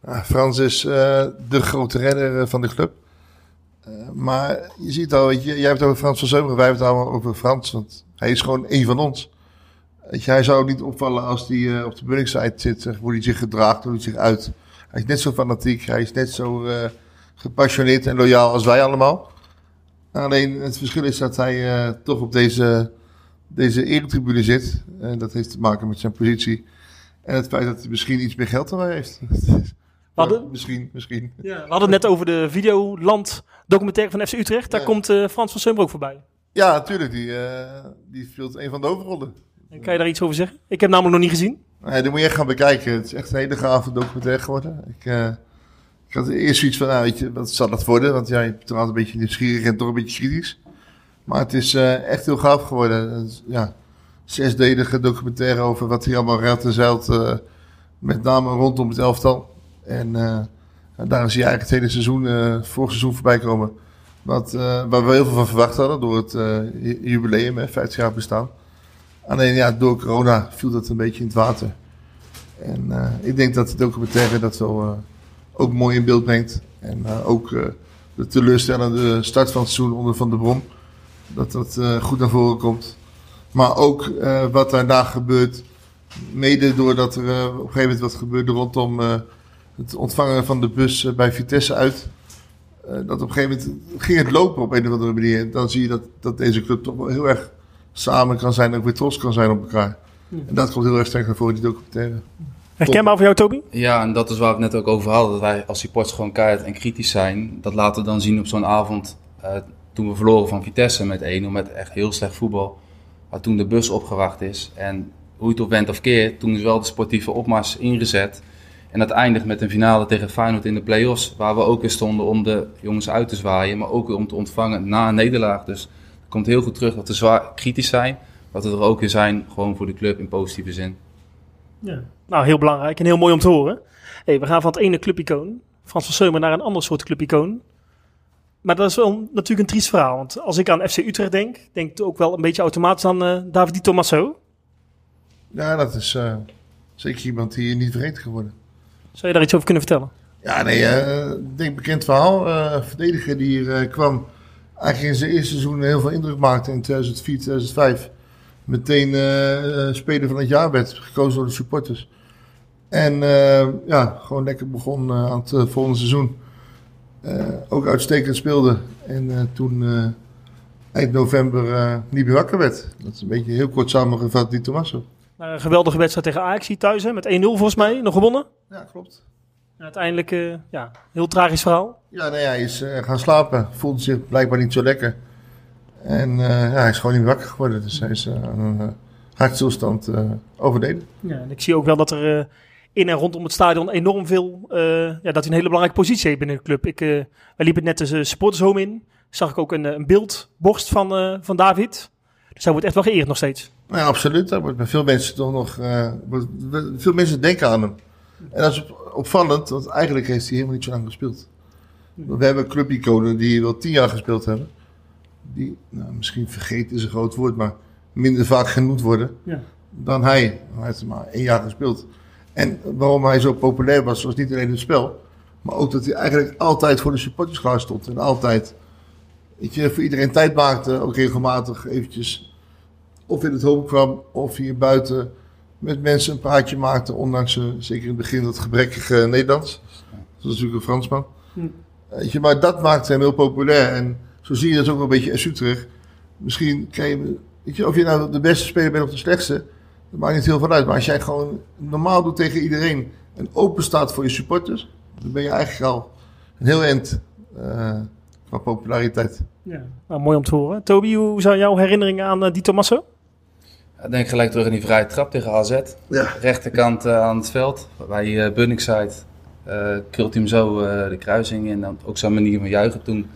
Ja, Frans is eh, de grote redder eh, van de club. Eh, maar je ziet al, weet je, jij hebt het over Frans van Zeumeren, wij hebben het allemaal over Frans, want hij is gewoon één van ons. Weet je, hij zou niet opvallen als hij eh, op de bunningside zit, zeg, hoe hij zich gedraagt, hoe hij zich uit. Hij is net zo fanatiek, hij is net zo eh, gepassioneerd en loyaal als wij allemaal. Alleen het verschil is dat hij eh, toch op deze, deze eretribune zit. En dat heeft te maken met zijn positie. En het feit dat hij misschien iets meer geld dan wij heeft. We hadden, misschien, misschien. ja, we hadden het net over de Videoland documentaire van FC Utrecht. Daar Ja. komt eh, Frans van Seumeren ook voorbij. Ja, natuurlijk. Die, eh, die speelt een van de hoofdrollen. En kan je daar iets over zeggen? Ik heb namelijk nog niet gezien. Nee, die moet je echt gaan bekijken. Het is echt een hele gave documentaire geworden. Ik, ik had eerst zoiets van, nou, weet je, wat zal dat worden? Want ja, je bent altijd een beetje nieuwsgierig en toch een beetje kritisch. Maar het is eh, echt heel gaaf geworden. Ja, zesdelige documentaire over wat hier allemaal ruilt en zeilt. eh, met name rondom het elftal. En eh, daar zie je eigenlijk het hele seizoen, vorig seizoen voorbij komen. Wat, waar we heel veel van verwacht hadden door het ju- jubileum, hè, 50 jaar bestaan. Alleen ja, door corona viel dat een beetje in het water. En ik denk dat de documentaire dat eh, ook mooi in beeld brengt. En eh, ook eh, de teleurstellende start van het seizoen onder Van der Brom. Dat dat eh, goed naar voren komt. Maar ook wat daarna gebeurt. Mede doordat er op een gegeven moment wat gebeurde rondom het ontvangen van de bus bij Vitesse uit. Dat op een gegeven moment ging het lopen op een of andere manier. Dan zie je dat, dat deze club toch wel heel erg samen kan zijn. En ook weer trots kan zijn op elkaar. En dat komt heel erg sterk naar voren in die documentaire. Herkenbaar voor jou, Toby? Ja, en dat is waar we het net ook over hadden. Dat wij als supporters gewoon keihard en kritisch zijn. Dat laten we dan zien op zo'n avond. eh, toen we verloren van Vitesse met 1-0 met echt heel slecht voetbal. Maar toen de bus opgewacht is. En hoe het op went of keert, toen is wel de sportieve opmars ingezet. En dat eindigt met een finale tegen Feyenoord in de play-offs. Waar we ook weer stonden om de jongens uit te zwaaien. Maar ook om te ontvangen na een nederlaag. Dus het komt heel goed terug dat we zwaar kritisch zijn. Dat we er ook weer zijn, gewoon voor de club in positieve zin. Ja. Nou, heel belangrijk en heel mooi om te horen. Hey, we gaan van het ene clubicoon, Frans van Seumer, naar een ander soort clubicoon. Maar dat is wel natuurlijk een triest verhaal. Want als ik aan FC Utrecht denk, denk ik ook wel een beetje automatisch aan eh, David Di Tommaso. Ja, dat is eh, zeker iemand die niet vergeten geworden. Zou je daar iets over kunnen vertellen? Ja, nee, eh, ik denk bekend verhaal. Eh, een verdediger die hier eh, kwam, eigenlijk in zijn eerste seizoen heel veel indruk maakte in 2004, 2005. Meteen eh, eh, speler van het jaar werd, gekozen door de supporters. En eh, ja, gewoon lekker begon aan het volgende seizoen. Ook uitstekend speelde. En toen eind november niet meer wakker werd. Dat is een beetje heel kort samengevat, die Tommaso. Nou, een geweldige wedstrijd tegen Ajax hier thuis, hè, met 1-0 volgens mij, nog gewonnen. Ja, klopt. En uiteindelijk, eh, ja, heel tragisch verhaal. Ja, nee, hij is gaan slapen. Voelde zich blijkbaar niet zo lekker. En eh, ja, hij is gewoon niet wakker geworden. Dus hij is eh, aan een eh, hartstilstand overleden. Ja, en ik zie ook wel dat er in en rondom het stadion enorm veel, ja, dat hij een hele belangrijke positie heeft binnen de club. Ik, eh, wij liepen net de supportershome in, zag ik ook een, een beeldborst van, van David. Dus hij wordt echt wel geëerd nog steeds. Ja, absoluut. Daar wordt bij veel mensen toch nog... veel mensen denken aan hem. En dat is op- opvallend, want eigenlijk heeft hij helemaal niet zo lang gespeeld. We hebben clubiconen die wel tien jaar gespeeld hebben. Die, nou, misschien vergeten is een groot woord, maar minder vaak genoemd worden. Ja. dan hij. Hij heeft er maar één jaar gespeeld. En waarom hij zo populair was, was niet alleen het spel. Maar ook dat hij eigenlijk altijd voor de supporters klaar stond. En altijd weet je, voor iedereen tijd maakte. Ook regelmatig eventjes. Of in het home kwam, of hier buiten. Met mensen een praatje maakte. Ondanks, eh, zeker in het begin, dat gebrekkige Nederlands. Dat is natuurlijk een Fransman. Hm. Weet je, maar dat maakte hem heel populair. En zo zie je dat ook wel een beetje in SU terug. Misschien kan je, weet je, of je nou de beste speler bent of de slechtste, dat maakt niet heel veel uit. Maar als jij gewoon normaal doet tegen iedereen en open staat voor je supporters, dan ben je eigenlijk al een heel eind eh qua populariteit. Ja. Nou, mooi om te horen. Toby, hoe zijn jouw herinneringen aan eh, Di Tommaso? Ik denk gelijk terug in die vrije trap tegen AZ. Ja. Rechterkant eh, aan het veld, bij uh, Bunningside. Uh, krult hij hem zo uh, de kruising in. En dan ook zijn manier van juichen toen.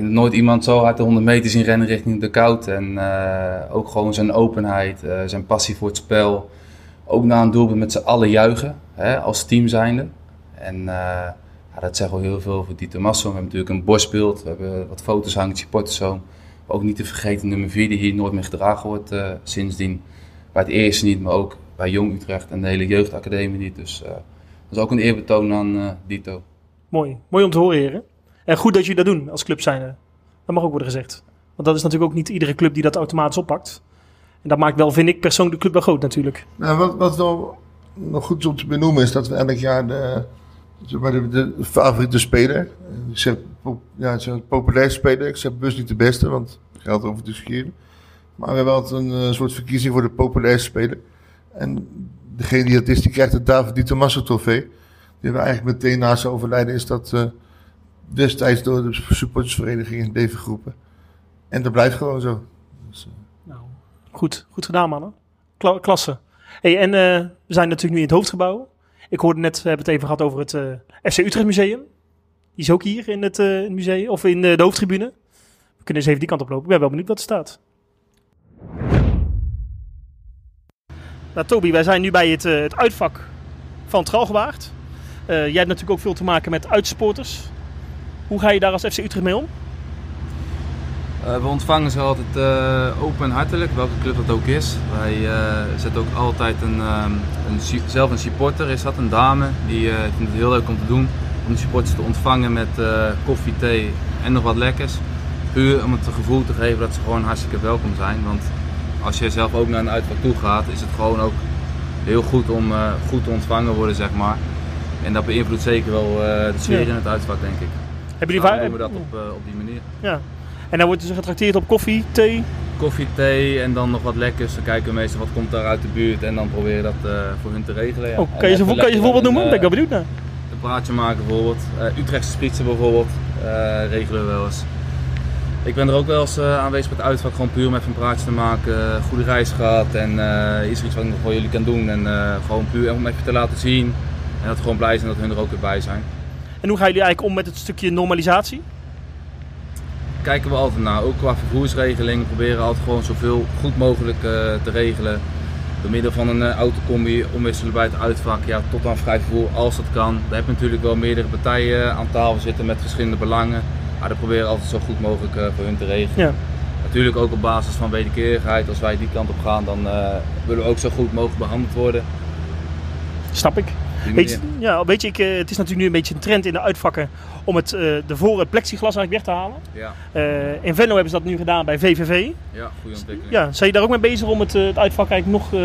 Nooit iemand zo hard de 100 meter zien rennen richting de koud. En ook gewoon zijn openheid, zijn passie voor het spel. Ook na een doelpunt met z'n allen juichen, hè, als team zijnde. En ja, dat zegt wel heel veel over Dieter Masso. We hebben natuurlijk een borstbeeld, we hebben wat foto's hangen, supporterzoon. Ook niet te vergeten nummer 4 die hier nooit meer gedragen wordt sindsdien. Bij het eerste niet, maar ook bij Jong Utrecht en de hele jeugdacademie niet. Dus dat is ook een eerbetoon aan uh, Dito. Mooi. Mooi om te horen, heren. En goed dat jullie dat doen als club zijnde. Dat mag ook worden gezegd. Want dat is natuurlijk ook niet iedere club die dat automatisch oppakt. En dat maakt wel, vind ik persoonlijk, de club wel groot natuurlijk. Nou, wat, wat wel nog goed om te benoemen is dat we elk jaar de, de, favoriete speler. Ik zeg, ja, een populair speler. Ik zeg bewust niet de beste, want geldt over discussiëren. Maar we hebben een uh, soort verkiezing voor de populairste speler. En degene die dat is, die krijgt de David Di Tommaso trofee. Die hebben we eigenlijk meteen na zijn overlijden is dat uh, destijds door de supportersvereniging in Deven groepen. En dat blijft gewoon zo. Dus, uh... nou, goed, goed gedaan mannen. Kla klasse. Hey, en we zijn natuurlijk nu in het hoofdgebouw. Ik hoorde net, we hebben het even gehad over het FC Utrecht Museum. Die is ook hier in het museum, of in de hoofdtribune. We kunnen eens even die kant op lopen. Ik ben wel benieuwd wat er staat. Nou, Toby, wij zijn nu bij het, uh, het uitvak van Tralgewaard. Uh, jij hebt natuurlijk ook veel te maken met uitsporters. Hoe ga je daar als FC Utrecht mee om? Uh, we ontvangen ze altijd open en hartelijk, welke club dat ook is. Wij zetten ook altijd een, een, zelf een supporter, is dat een dame, die vindt het heel leuk om te doen. Om de supporters te ontvangen met koffie, thee en nog wat lekkers puur om het gevoel te geven dat ze gewoon hartstikke welkom zijn. Want als je zelf ook naar een uitvak toe gaat, is het gewoon ook heel goed om uh, goed te ontvangen worden, zeg maar. En dat beïnvloedt zeker wel uh, de sfeer in het uitvak, denk ik. Hebben jullie doen we dat op, uh, op die manier. Ja. En dan wordt dus getrakteerd op koffie, thee? Koffie, thee en dan nog wat lekkers. Dan kijken we meestal wat komt daar uit de buurt en dan proberen dat voor hun te regelen. Ja. Oh, kan, je ze, kan je ze voorbeeld noemen? ben ik wel benieuwd naar. Een praatje maken bijvoorbeeld. Utrechtse spritsen bijvoorbeeld regelen we wel eens. Ik ben er ook wel eens aanwezig met het uitvak, gewoon puur om even een praatje te maken. Goede reis gehad en uh, is er iets wat ik nog voor jullie kan doen. En gewoon puur om even te laten zien. En dat we gewoon blij zijn dat hun er ook weer bij zijn. En hoe gaan jullie eigenlijk om met het stukje normalisatie? Kijken we altijd naar, ook qua vervoersregeling. We proberen altijd gewoon zoveel goed mogelijk te regelen. Door middel van een autocombi omwisselen bij het uitvak, ja, tot aan vrij vervoer als dat kan. Daar heb je natuurlijk wel meerdere partijen aan tafel zitten met verschillende belangen. Maar dat proberen we altijd zo goed mogelijk uh, voor hun te regelen. Ja. Natuurlijk ook op basis van wederkerigheid. Als wij die kant op gaan, dan uh, willen we ook zo goed mogelijk behandeld worden. Snap ik. Weet, ja, weet je, ik, uh, het is natuurlijk nu een beetje een trend in de uitvakken om het, de voor het plexiglas eigenlijk weg te halen. Ja. in Venlo hebben ze dat nu gedaan bij VVV. Ja, goede ontwikkeling. Ja, zijn je daar ook mee bezig om het, het uitvak eigenlijk nog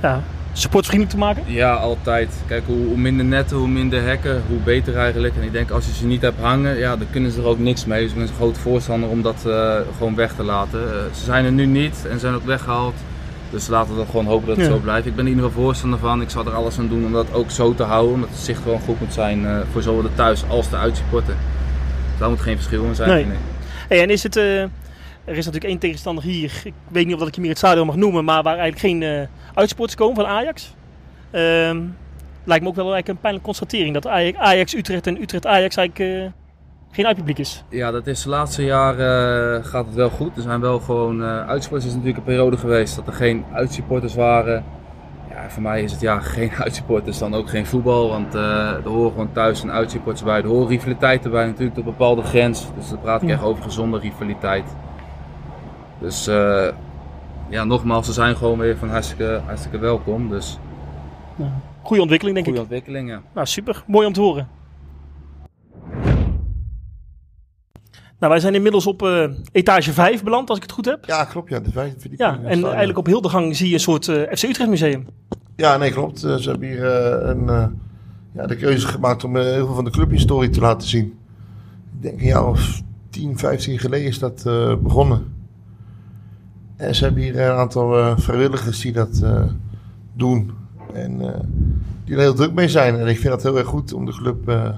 ja, supportvriendelijk te maken? Ja, altijd. Kijk, hoe, hoe, minder netten, hoe minder hekken, hoe beter eigenlijk. En ik denk als je ze niet hebt hangen, ja, dan kunnen ze er ook niks mee. Dus ik ben een groot voorstander om dat uh, gewoon weg te laten. Uh, ze zijn er nu niet en zijn ook weggehaald. Dus laten we dan gewoon hopen dat het ja. zo blijft. Ik ben in ieder geval voorstander van. Ik zal er alles aan doen om dat ook zo te houden. Omdat het zicht gewoon goed moet zijn uh, voor zowel de thuis als de uitsupporten. Dus daar moet geen verschil in zijn. Nee. nee. Hey, en is het... Er is natuurlijk één tegenstander hier. Ik weet niet of dat ik je meer het stadion mag noemen, maar waar eigenlijk geen uh, uitsporters komen van Ajax. Um, lijkt me ook wel eigenlijk een pijnlijke constatering dat Ajax Utrecht en Utrecht Ajax eigenlijk geen uitpubliek is. Ja, dat is de laatste jaren uh, gaat het wel goed. Er zijn wel gewoon uh, uitsporters. is natuurlijk een periode geweest dat er geen uitsupporters waren. Ja, voor mij is het ja, geen uitsupporters dan ook geen voetbal. Want er horen gewoon thuis een uitsupporters bij. Er horen rivaliteiten bij natuurlijk tot een bepaalde grens. Dus dan praat ik ja. echt over gezonde rivaliteit. Dus uh, ja, nogmaals, ze zijn gewoon weer van hartstikke, hartstikke welkom. Dus, ja. Goede ontwikkeling, denk Goeie ik. Goede ontwikkeling, ja. Nou, super. Mooi om te horen. Nou, wij zijn inmiddels op uh, etage 5 beland, als ik het goed heb. Ja, klopt. Ja, de vijfde Ja, en eigenlijk op heel de gang zie je een soort uh, FC Utrecht museum. Ja, nee, klopt. ze hebben hier een, ja, de keuze gemaakt om heel veel van de clubhistorie te laten zien. Ik denk een jaar of 10, 15 geleden is dat begonnen. En ze hebben hier een aantal vrijwilligers die dat doen. En die er heel druk mee zijn. En ik vind dat heel erg goed om de club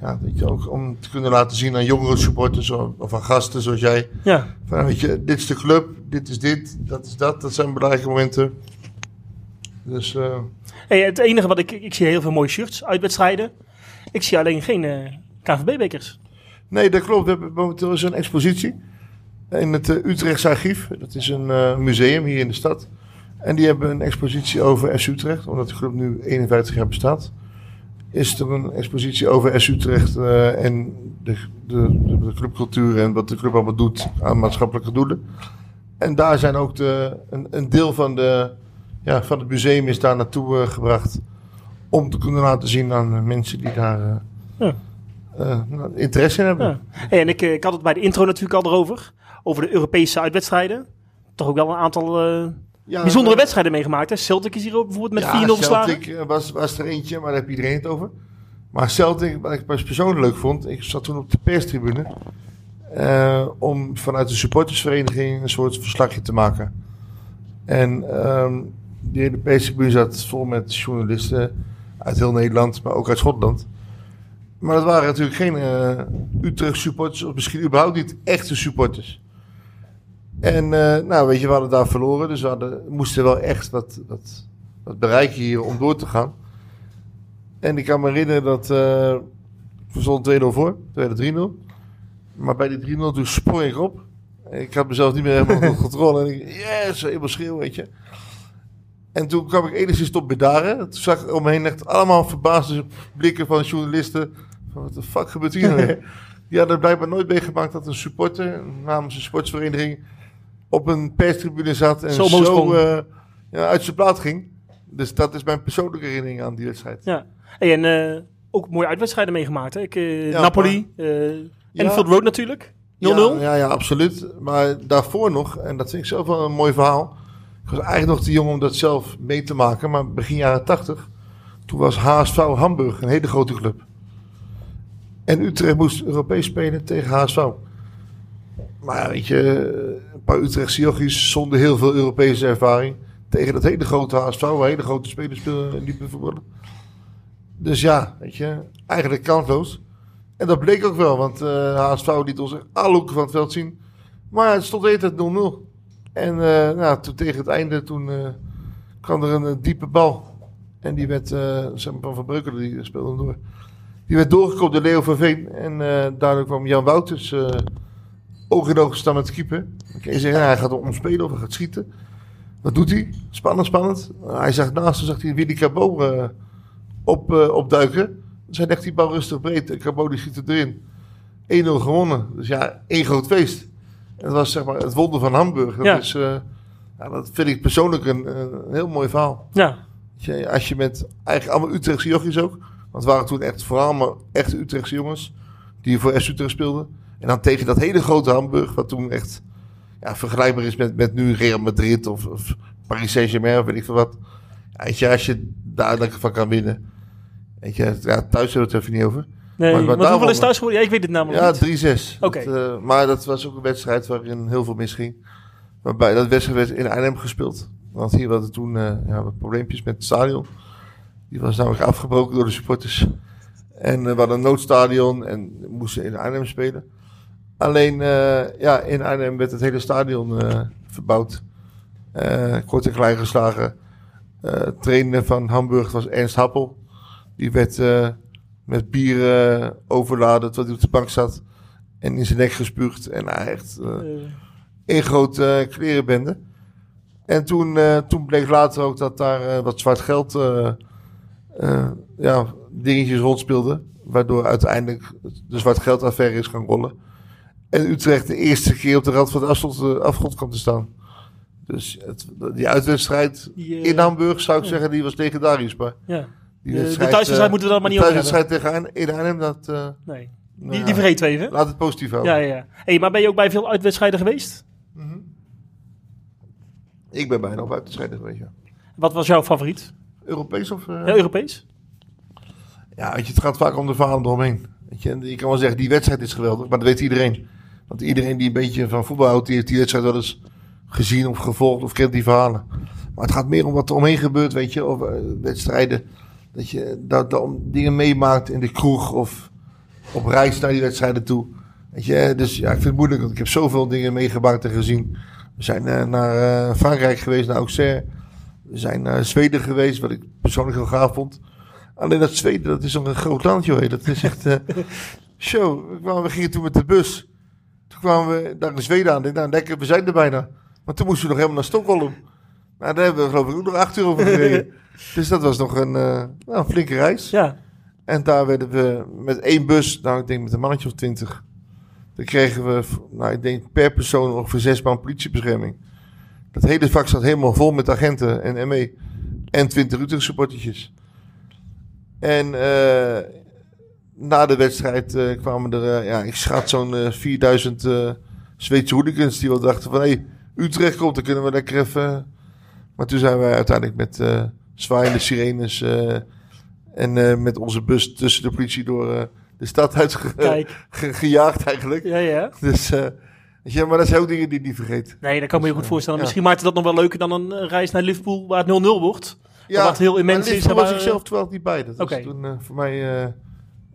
ja, weet je, ook om te kunnen laten zien aan jongere supporters of, aan gasten zoals jij. Ja, Van, weet je, dit is de club, dit is dit, dat is dat. Dat zijn belangrijke momenten. Dus hey, het enige wat ik... Ik zie heel veel mooie shirts uit wedstrijden. Ik zie alleen geen eh, KVB-bekers. nee, dat klopt. We hebben momenteel is een expositie in het uh, Utrechtse archief. Dat is een museum hier in de stad. En die hebben een expositie over S Utrecht, omdat de club nu 51 jaar bestaat. Is er een expositie over S Utrecht eh, en de, de, de, clubcultuur en wat de club allemaal doet aan maatschappelijke doelen. En daar zijn ook de, een, een deel van, de, ja, van het museum is daar naartoe eh, gebracht. Om te kunnen laten zien aan mensen die daar eh, Ja. nou, interesse in hebben. Ja. Hey, en ik, ik had het bij de intro natuurlijk al erover. Over de Europese uitwedstrijden. Toch ook wel een aantal Ja, bijzondere wedstrijden meegemaakt. Hè? Celtic is hier ook bijvoorbeeld met Ja, 4-0 verslagen. Celtic eh, was, was er eentje, maar daar heb iedereen het over. Maar Celtic, wat ik persoonlijk leuk vond, ik zat toen op de perstribune. eh, om vanuit de supportersvereniging een soort verslagje te maken. En ehm, die hele perstribune zat vol met journalisten uit heel Nederland, maar ook uit Schotland. Maar dat waren natuurlijk geen eh Utrecht supporters, of misschien überhaupt niet echte supporters. En eh, nou, weet je, we hadden daar verloren, dus we hadden, moesten wel echt wat, wat, wat bereiken hier om door te gaan. En ik kan me herinneren dat eh we stonden 2-0 voor, toen werd het 3-0. Maar bij die 3-0 toen sprong ik op. Ik had mezelf niet meer helemaal onder controle. En ik, yes, helemaal schreeuw, weet je. En toen kwam ik enigszins tot bedaren. Toen zag ik om me heen echt allemaal verbaasde blikken van journalisten. Van wat de fuck gebeurt hier nou weer? Die hadden blijkbaar nooit meegemaakt dat een supporter namens een sportsvereniging op een perstribune zat en Zo eh, ja, uit zijn plaat ging. Dus dat is mijn persoonlijke herinnering aan die wedstrijd. Ja. Hey, en eh, ook mooie uitwedstrijden meegemaakt. Hè? Ik, eh, Ja, Napoli, Anfield Road natuurlijk. 0-0. Ja, ja, ja, absoluut. Maar daarvoor nog, en dat vind ik zelf wel een mooi verhaal. Ik was eigenlijk nog te jong om dat zelf mee te maken. Maar begin jaren 80, toen was HSV Hamburg een hele grote club. En Utrecht moest Europees spelen tegen HSV. Maar weet je, een paar Utrechtse jochies zonder heel veel Europese ervaring. Tegen dat hele grote HSV, waar hele grote spelers speelden, liepen voetballen. Dus ja, weet je, eigenlijk kansloos. En dat bleek ook wel, want eh HSV liet ons alle hoeken van het veld zien. Maar het stond tijd 0-0. En eh, nou, toen tegen het einde toen, eh, kwam er een diepe bal. En die werd, zeg maar, van Breukelen, die speelde door. Die werd doorgekomen door Leo van Veen. En daardoor kwam Jan Wouters oog in oog staan met keeper. Je zeggen, ja, hij gaat omspelen of hij gaat schieten. Wat doet hij? Spannend, spannend. hij zag naast hem zag hij Willy Cabot eh, op, eh, opduiken. Dus hij legt die bal rustig breed. En Cabot die schiet er erin. 1-0 gewonnen. Dus ja, één groot feest. En dat was zeg maar het wonder van Hamburg. Dat, Ja. is, eh, ja, dat vind ik persoonlijk een, een heel mooi verhaal. Ja. Als je met eigenlijk allemaal Utrechtse jochies ook. Want het waren toen echt vooral maar echte Utrechtse jongens. Die voor S Utrecht speelden. En dan tegen dat hele grote Hamburg. Wat toen echt ja, vergelijkbaar is met, met nu Real Madrid of, of Paris Saint-Germain of weet ik veel wat. Ja, als je daar lekker van kan winnen. Weet je, ja, thuis hebben we het even niet over. Nee, Maar- maar want hoeveel is thuis geworden? Ja, ik weet het namelijk Ja, niet. 3-6. Oké. Eh, maar dat was ook een wedstrijd waarin heel veel misging. Waarbij dat wedstrijd werd in Arnhem gespeeld. Want hier hadden toen eh, ja, wat probleempjes met het stadion. Die was namelijk afgebroken door de supporters. En eh, we hadden een noodstadion en moesten in Arnhem spelen. Alleen eh, ja, in Arnhem werd het hele stadion eh, verbouwd. Eh, kort en klein geslagen. Trainer van Hamburg was Ernst Happel. Die werd met bier eh, overladen terwijl hij op de bank zat. En in zijn nek gespuugd. En hij echt een grote uh, klerenbende. En toen, toen bleek later ook dat daar wat zwart geld eh, ja, dingetjes rondspeelden. Waardoor uiteindelijk de zwart geldaffaire is gaan rollen. En Utrecht de eerste keer op de rand van de afgrond, eh, afgrond kwam te staan. Dus het, die uitwedstrijd die, eh, in Hamburg zou ik ja. zeggen, die was legendarisch. Maar ja. die De- de wedstrijd, thuiswedstrijd eh, moeten we dat maar de niet over hebben. thuiswedstrijd tegen in Arnhem, dat... Nee. nou Die, ja, die vergeten we even. Laat het positief houden. Ja, ja, ja. Hey, maar ben je ook bij veel uitwedstrijden geweest? Mhm. Ik ben bijna op uitwedstrijden geweest, ja. Wat was jouw favoriet? Europees of... eh? Heel Europees? Ja, weet je, het gaat vaak om de verhalen eromheen. Weet je, je kan wel zeggen, die wedstrijd is geweldig, maar dat weet iedereen. Want iedereen die een beetje van voetbal houdt, die heeft die wedstrijd wel eens gezien of gevolgd of kent die verhalen. Maar het gaat meer om wat er omheen gebeurt, weet je, of eh, wedstrijden. Dat je dat, dat dingen meemaakt in de kroeg of op reis naar die wedstrijden toe. Weet je, dus ja, ik vind het moeilijk, want ik heb zoveel dingen meegemaakt en gezien. We zijn eh, naar eh, Frankrijk geweest, naar Auxerre. We zijn naar Zweden geweest, wat ik persoonlijk heel gaaf vond. Alleen dat Zweden, dat is nog een groot land, joh. Dat is echt... show. We gingen toen met de bus. Kwamen we daar in Zweden aan. Ik nou, lekker, we zijn er bijna. Maar toen moesten we nog helemaal naar Stockholm. Nou, daar hebben we geloof ik ook nog acht uur over gereden. dus dat was nog een, eh, nou, een flinke reis. Ja, En daar werden we met één bus, nou ik denk met een mannetje of twintig. Dan kregen we, nou ik denk per persoon ongeveer zes man politiebescherming. Dat hele vak zat helemaal vol met agenten en ME. En twintig Utrecht supportertjes. En eh, na de wedstrijd eh, kwamen er, eh, ja ik schat zo'n eh, 4000 eh Zweedse hooligans die wel dachten van... hé, hey, Utrecht komt, dan kunnen we lekker even... Maar toen zijn wij uiteindelijk met zwaaiende sirenes... en met onze bus tussen de politie door de stad uit gejaagd eigenlijk. Ja, ja. Dus, je, maar dat zijn ook dingen die ik niet vergeet. Nee, dat kan me heel goed voorstellen. ja. Misschien maakt het dat nog wel leuker dan een reis naar Liverpool waar het 0-0 wordt. Ja, wat heel immens is, Liverpool maar, was ik zelf terwijl niet bij. Dat was toen voor mij...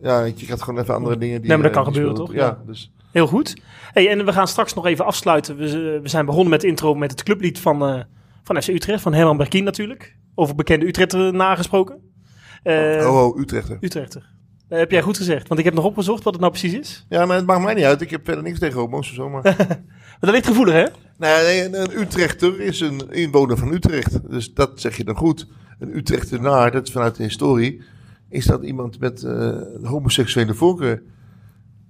ja, je, had gewoon even andere dingen die... Nee, maar dat kan gebeuren, toch? Ja, dus... Heel goed. Hey, en we gaan straks nog even afsluiten. We, we zijn begonnen met de intro met het clublied van, eh, van FC Utrecht, van Herman Berkien natuurlijk. Over bekende Utrechter nagesproken. Eh oh, oh, Utrechter. Utrechter. Eh, heb jij goed gezegd, want ik heb nog opgezocht wat het nou precies is. Ja, maar het maakt mij niet uit. Ik heb verder niks tegen homo's of zo. Maar... Maar dat ligt gevoelig, hè? nee, nee, een, een Utrechter is een inwoner van Utrecht. Dus dat zeg je dan goed. Een Utrechtenaar, dat is vanuit de historie... is dat iemand met een homoseksuele voorkeur.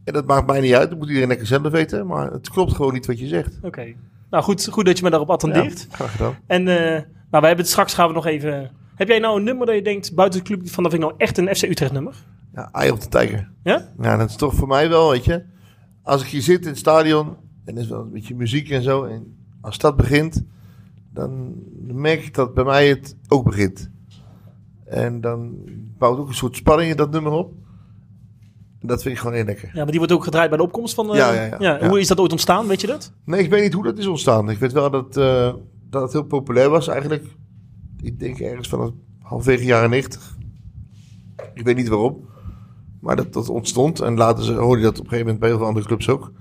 En dat maakt mij niet uit. Dat moet iedereen lekker zelf weten. Maar het klopt gewoon niet wat je zegt. Oké. Nou, goed, goed dat je me daarop attendeert. Ja, graag gedaan. En eh, nou, wij hebben het straks gaan we nog even... Heb jij nou een nummer dat je denkt, buiten het clublied van dat vind ik nou echt een FC Utrecht nummer? Ja, Eye of the Tiger. Ja? Ja, dat is toch voor mij wel, weet je. Als ik hier zit in het stadion en er is wel een beetje muziek en zo. En als dat begint, dan merk ik dat bij mij het ook begint. En dan bouwt ook een soort spanning in dat nummer op. En dat vind ik gewoon heel lekker. Ja, maar die wordt ook gedraaid bij de opkomst van... eh, Ja, ja, ja. Ja. Hoe is dat ooit ontstaan, weet je dat? Nee, ik weet niet hoe dat is ontstaan. Ik weet wel dat, eh, dat het heel populair was eigenlijk. Ik denk ergens van het halverwege jaren 90. Ik weet niet waarom. Maar dat, dat ontstond. En later ze- hoorde je dat op een gegeven moment bij heel veel andere clubs ook.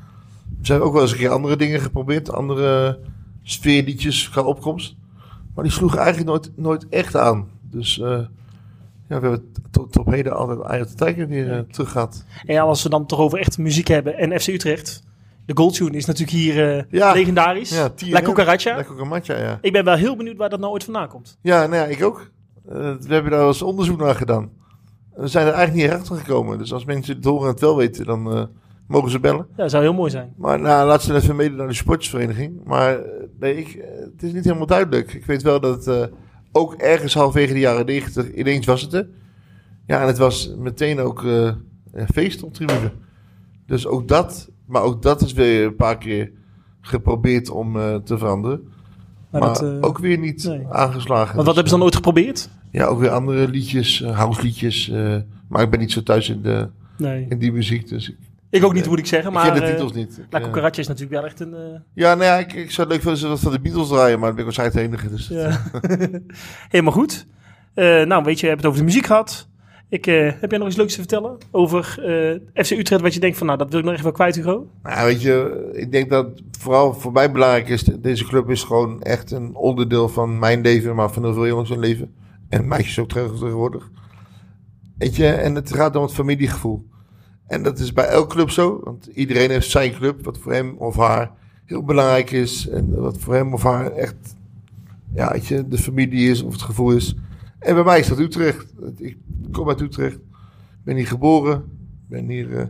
We hebben ook wel eens een keer andere dingen geprobeerd. Andere sfeerliedjes qua opkomst. Maar die sloegen eigenlijk nooit, nooit echt aan. Dus eh, ja, we hebben tot, tot op heden altijd the Tiger weer eh, terug gehad. En ja, als we dan toch over echt muziek hebben en FC Utrecht. De Goldtune is natuurlijk hier eh, Ja. legendarisch. Ja. La Cucaracha. La Cucaracha, ja. Ik ben wel heel benieuwd waar dat nou ooit vandaan komt. Ja, nou ja, ik ook. We hebben daar eens onderzoek naar gedaan. We zijn er eigenlijk niet achter gekomen. Dus als mensen het horen en het wel weten, dan mogen ze bellen. Ja, dat zou heel mooi zijn. Maar nou, laat ze even mede naar de sportsvereniging. Maar nee, ik, het is niet helemaal duidelijk. Ik weet wel dat eh, ook ergens halverwege de jaren 90 ineens was het er. Ja, en het was meteen ook eh, een feest op tribune. Dus ook dat, maar ook dat is weer een paar keer geprobeerd om eh, te veranderen. Maar, Maar, dat, eh, ook weer niet nee. aangeslagen. want wat Dus, hebben ze dan ooit geprobeerd? ja, ook weer andere liedjes, uh, houseliedjes. eh, maar ik ben niet zo thuis in, de, Nee. in die muziek, dus ik, Ik ook niet, moet ik zeggen. ik Maar ken de titels niet. Ik, La Cucaracha is natuurlijk wel echt een... eh, ja, nou ja, ik, ik zou het leuk vinden als ze de Beatles draaien, maar dan ben ik waarschijnlijk de enige. Dus ja. Helemaal goed. Eh, nou, weet je, we hebben het over de muziek gehad. Ik, eh, heb jij nog iets leuks te vertellen over eh, FC Utrecht? Wat je denkt van, nou, dat wil ik nog even wel kwijt, Hugo. nou, weet je, ik denk dat vooral voor mij belangrijk is, deze club is gewoon echt een onderdeel van mijn leven, maar van heel veel jongens hun leven. En meisjes ook tegenwoordig. Weet je, en het gaat om het familiegevoel. En dat is bij elke club zo, want iedereen heeft zijn club, wat voor hem of haar heel belangrijk is. En wat voor hem of haar echt, ja, weet je, de familie is of het gevoel is. En bij mij is dat Utrecht. Ik kom uit Utrecht. Ben hier geboren. Ben hier eh,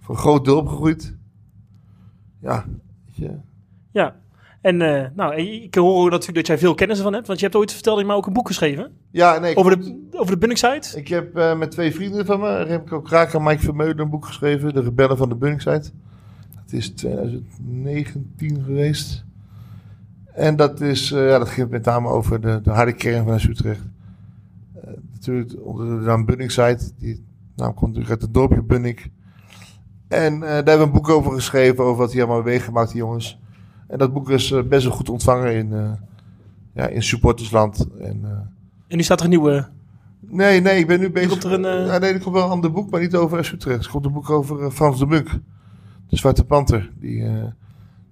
voor een groot deel opgegroeid. Ja, weet je. Ja. En eh, nou, ik hoor natuurlijk dat jij veel kennis van hebt. Want je hebt ooit verteld dat je maar ook een boek geschreven. Ja, nee. Over de, over de Bunningside. Ik heb eh, met twee vrienden van me, Remco Kraak en Mike Vermeulen, een boek geschreven. De Rebellen van de Bunningside. Het is 2019 geweest. En dat, is, eh, ja, dat ging met name over de, de harde kern van Utrecht. Natuurlijk onder de naam Bunningside. Die naam komt natuurlijk uit het dorpje Bunnik. En daar hebben we een boek over geschreven, over wat hij allemaal meegemaakt, die jongens. En dat boek is eh, best wel goed ontvangen in, eh, ja, in supportersland. En, eh, En nu staat er een nieuwe Nee, nee, ik ben nu bezig. komt er een, Ja, nee, er komt wel een ander boek, maar niet over FC Utrecht. Er komt een boek over Frans de Munk. De Zwarte Panter. Die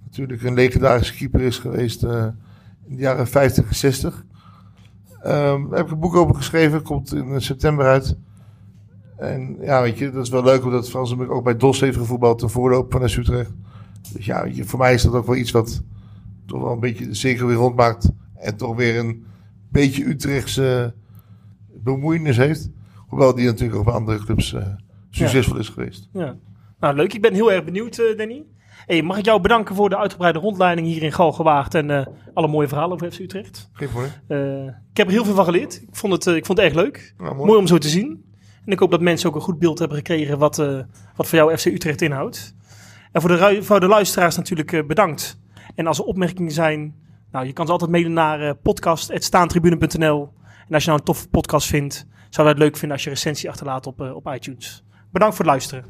natuurlijk een legendarische keeper is geweest in de jaren 50 en 60. Ehm, daar heb ik een boek over geschreven. Komt in september uit. En ja, weet je, dat is wel leuk omdat Frans de Munk ook bij DOS heeft gevoetbald. Ten voorloop van Utrecht. Dus ja, voor mij is dat ook wel iets wat toch wel een beetje de cirkel weer rondmaakt. En toch weer een beetje Utrechtse bemoeienis heeft. Hoewel die natuurlijk ook bij andere clubs eh, succesvol is geweest. Ja. Nou, leuk. Ik ben heel erg benieuwd, eh, Danny. Hey, mag ik jou bedanken voor de uitgebreide rondleiding hier in Galgenwaard en eh, alle mooie verhalen over FC Utrecht. Geen probleem. Ik heb er heel veel van geleerd. Ik vond het, ik vond het erg leuk. Nou, mooi. Mooi om zo te zien. En ik hoop dat mensen ook een goed beeld hebben gekregen wat, wat voor jou FC Utrecht inhoudt. En voor de, voor de luisteraars natuurlijk eh, bedankt. En als er opmerkingen zijn, nou, je kan ze altijd mailen naar uh, podcast.staantribune.nl. En als je nou een toffe podcast vindt, wij het leuk vinden als je recensie achterlaat op, eh, op iTunes. Bedankt voor het luisteren.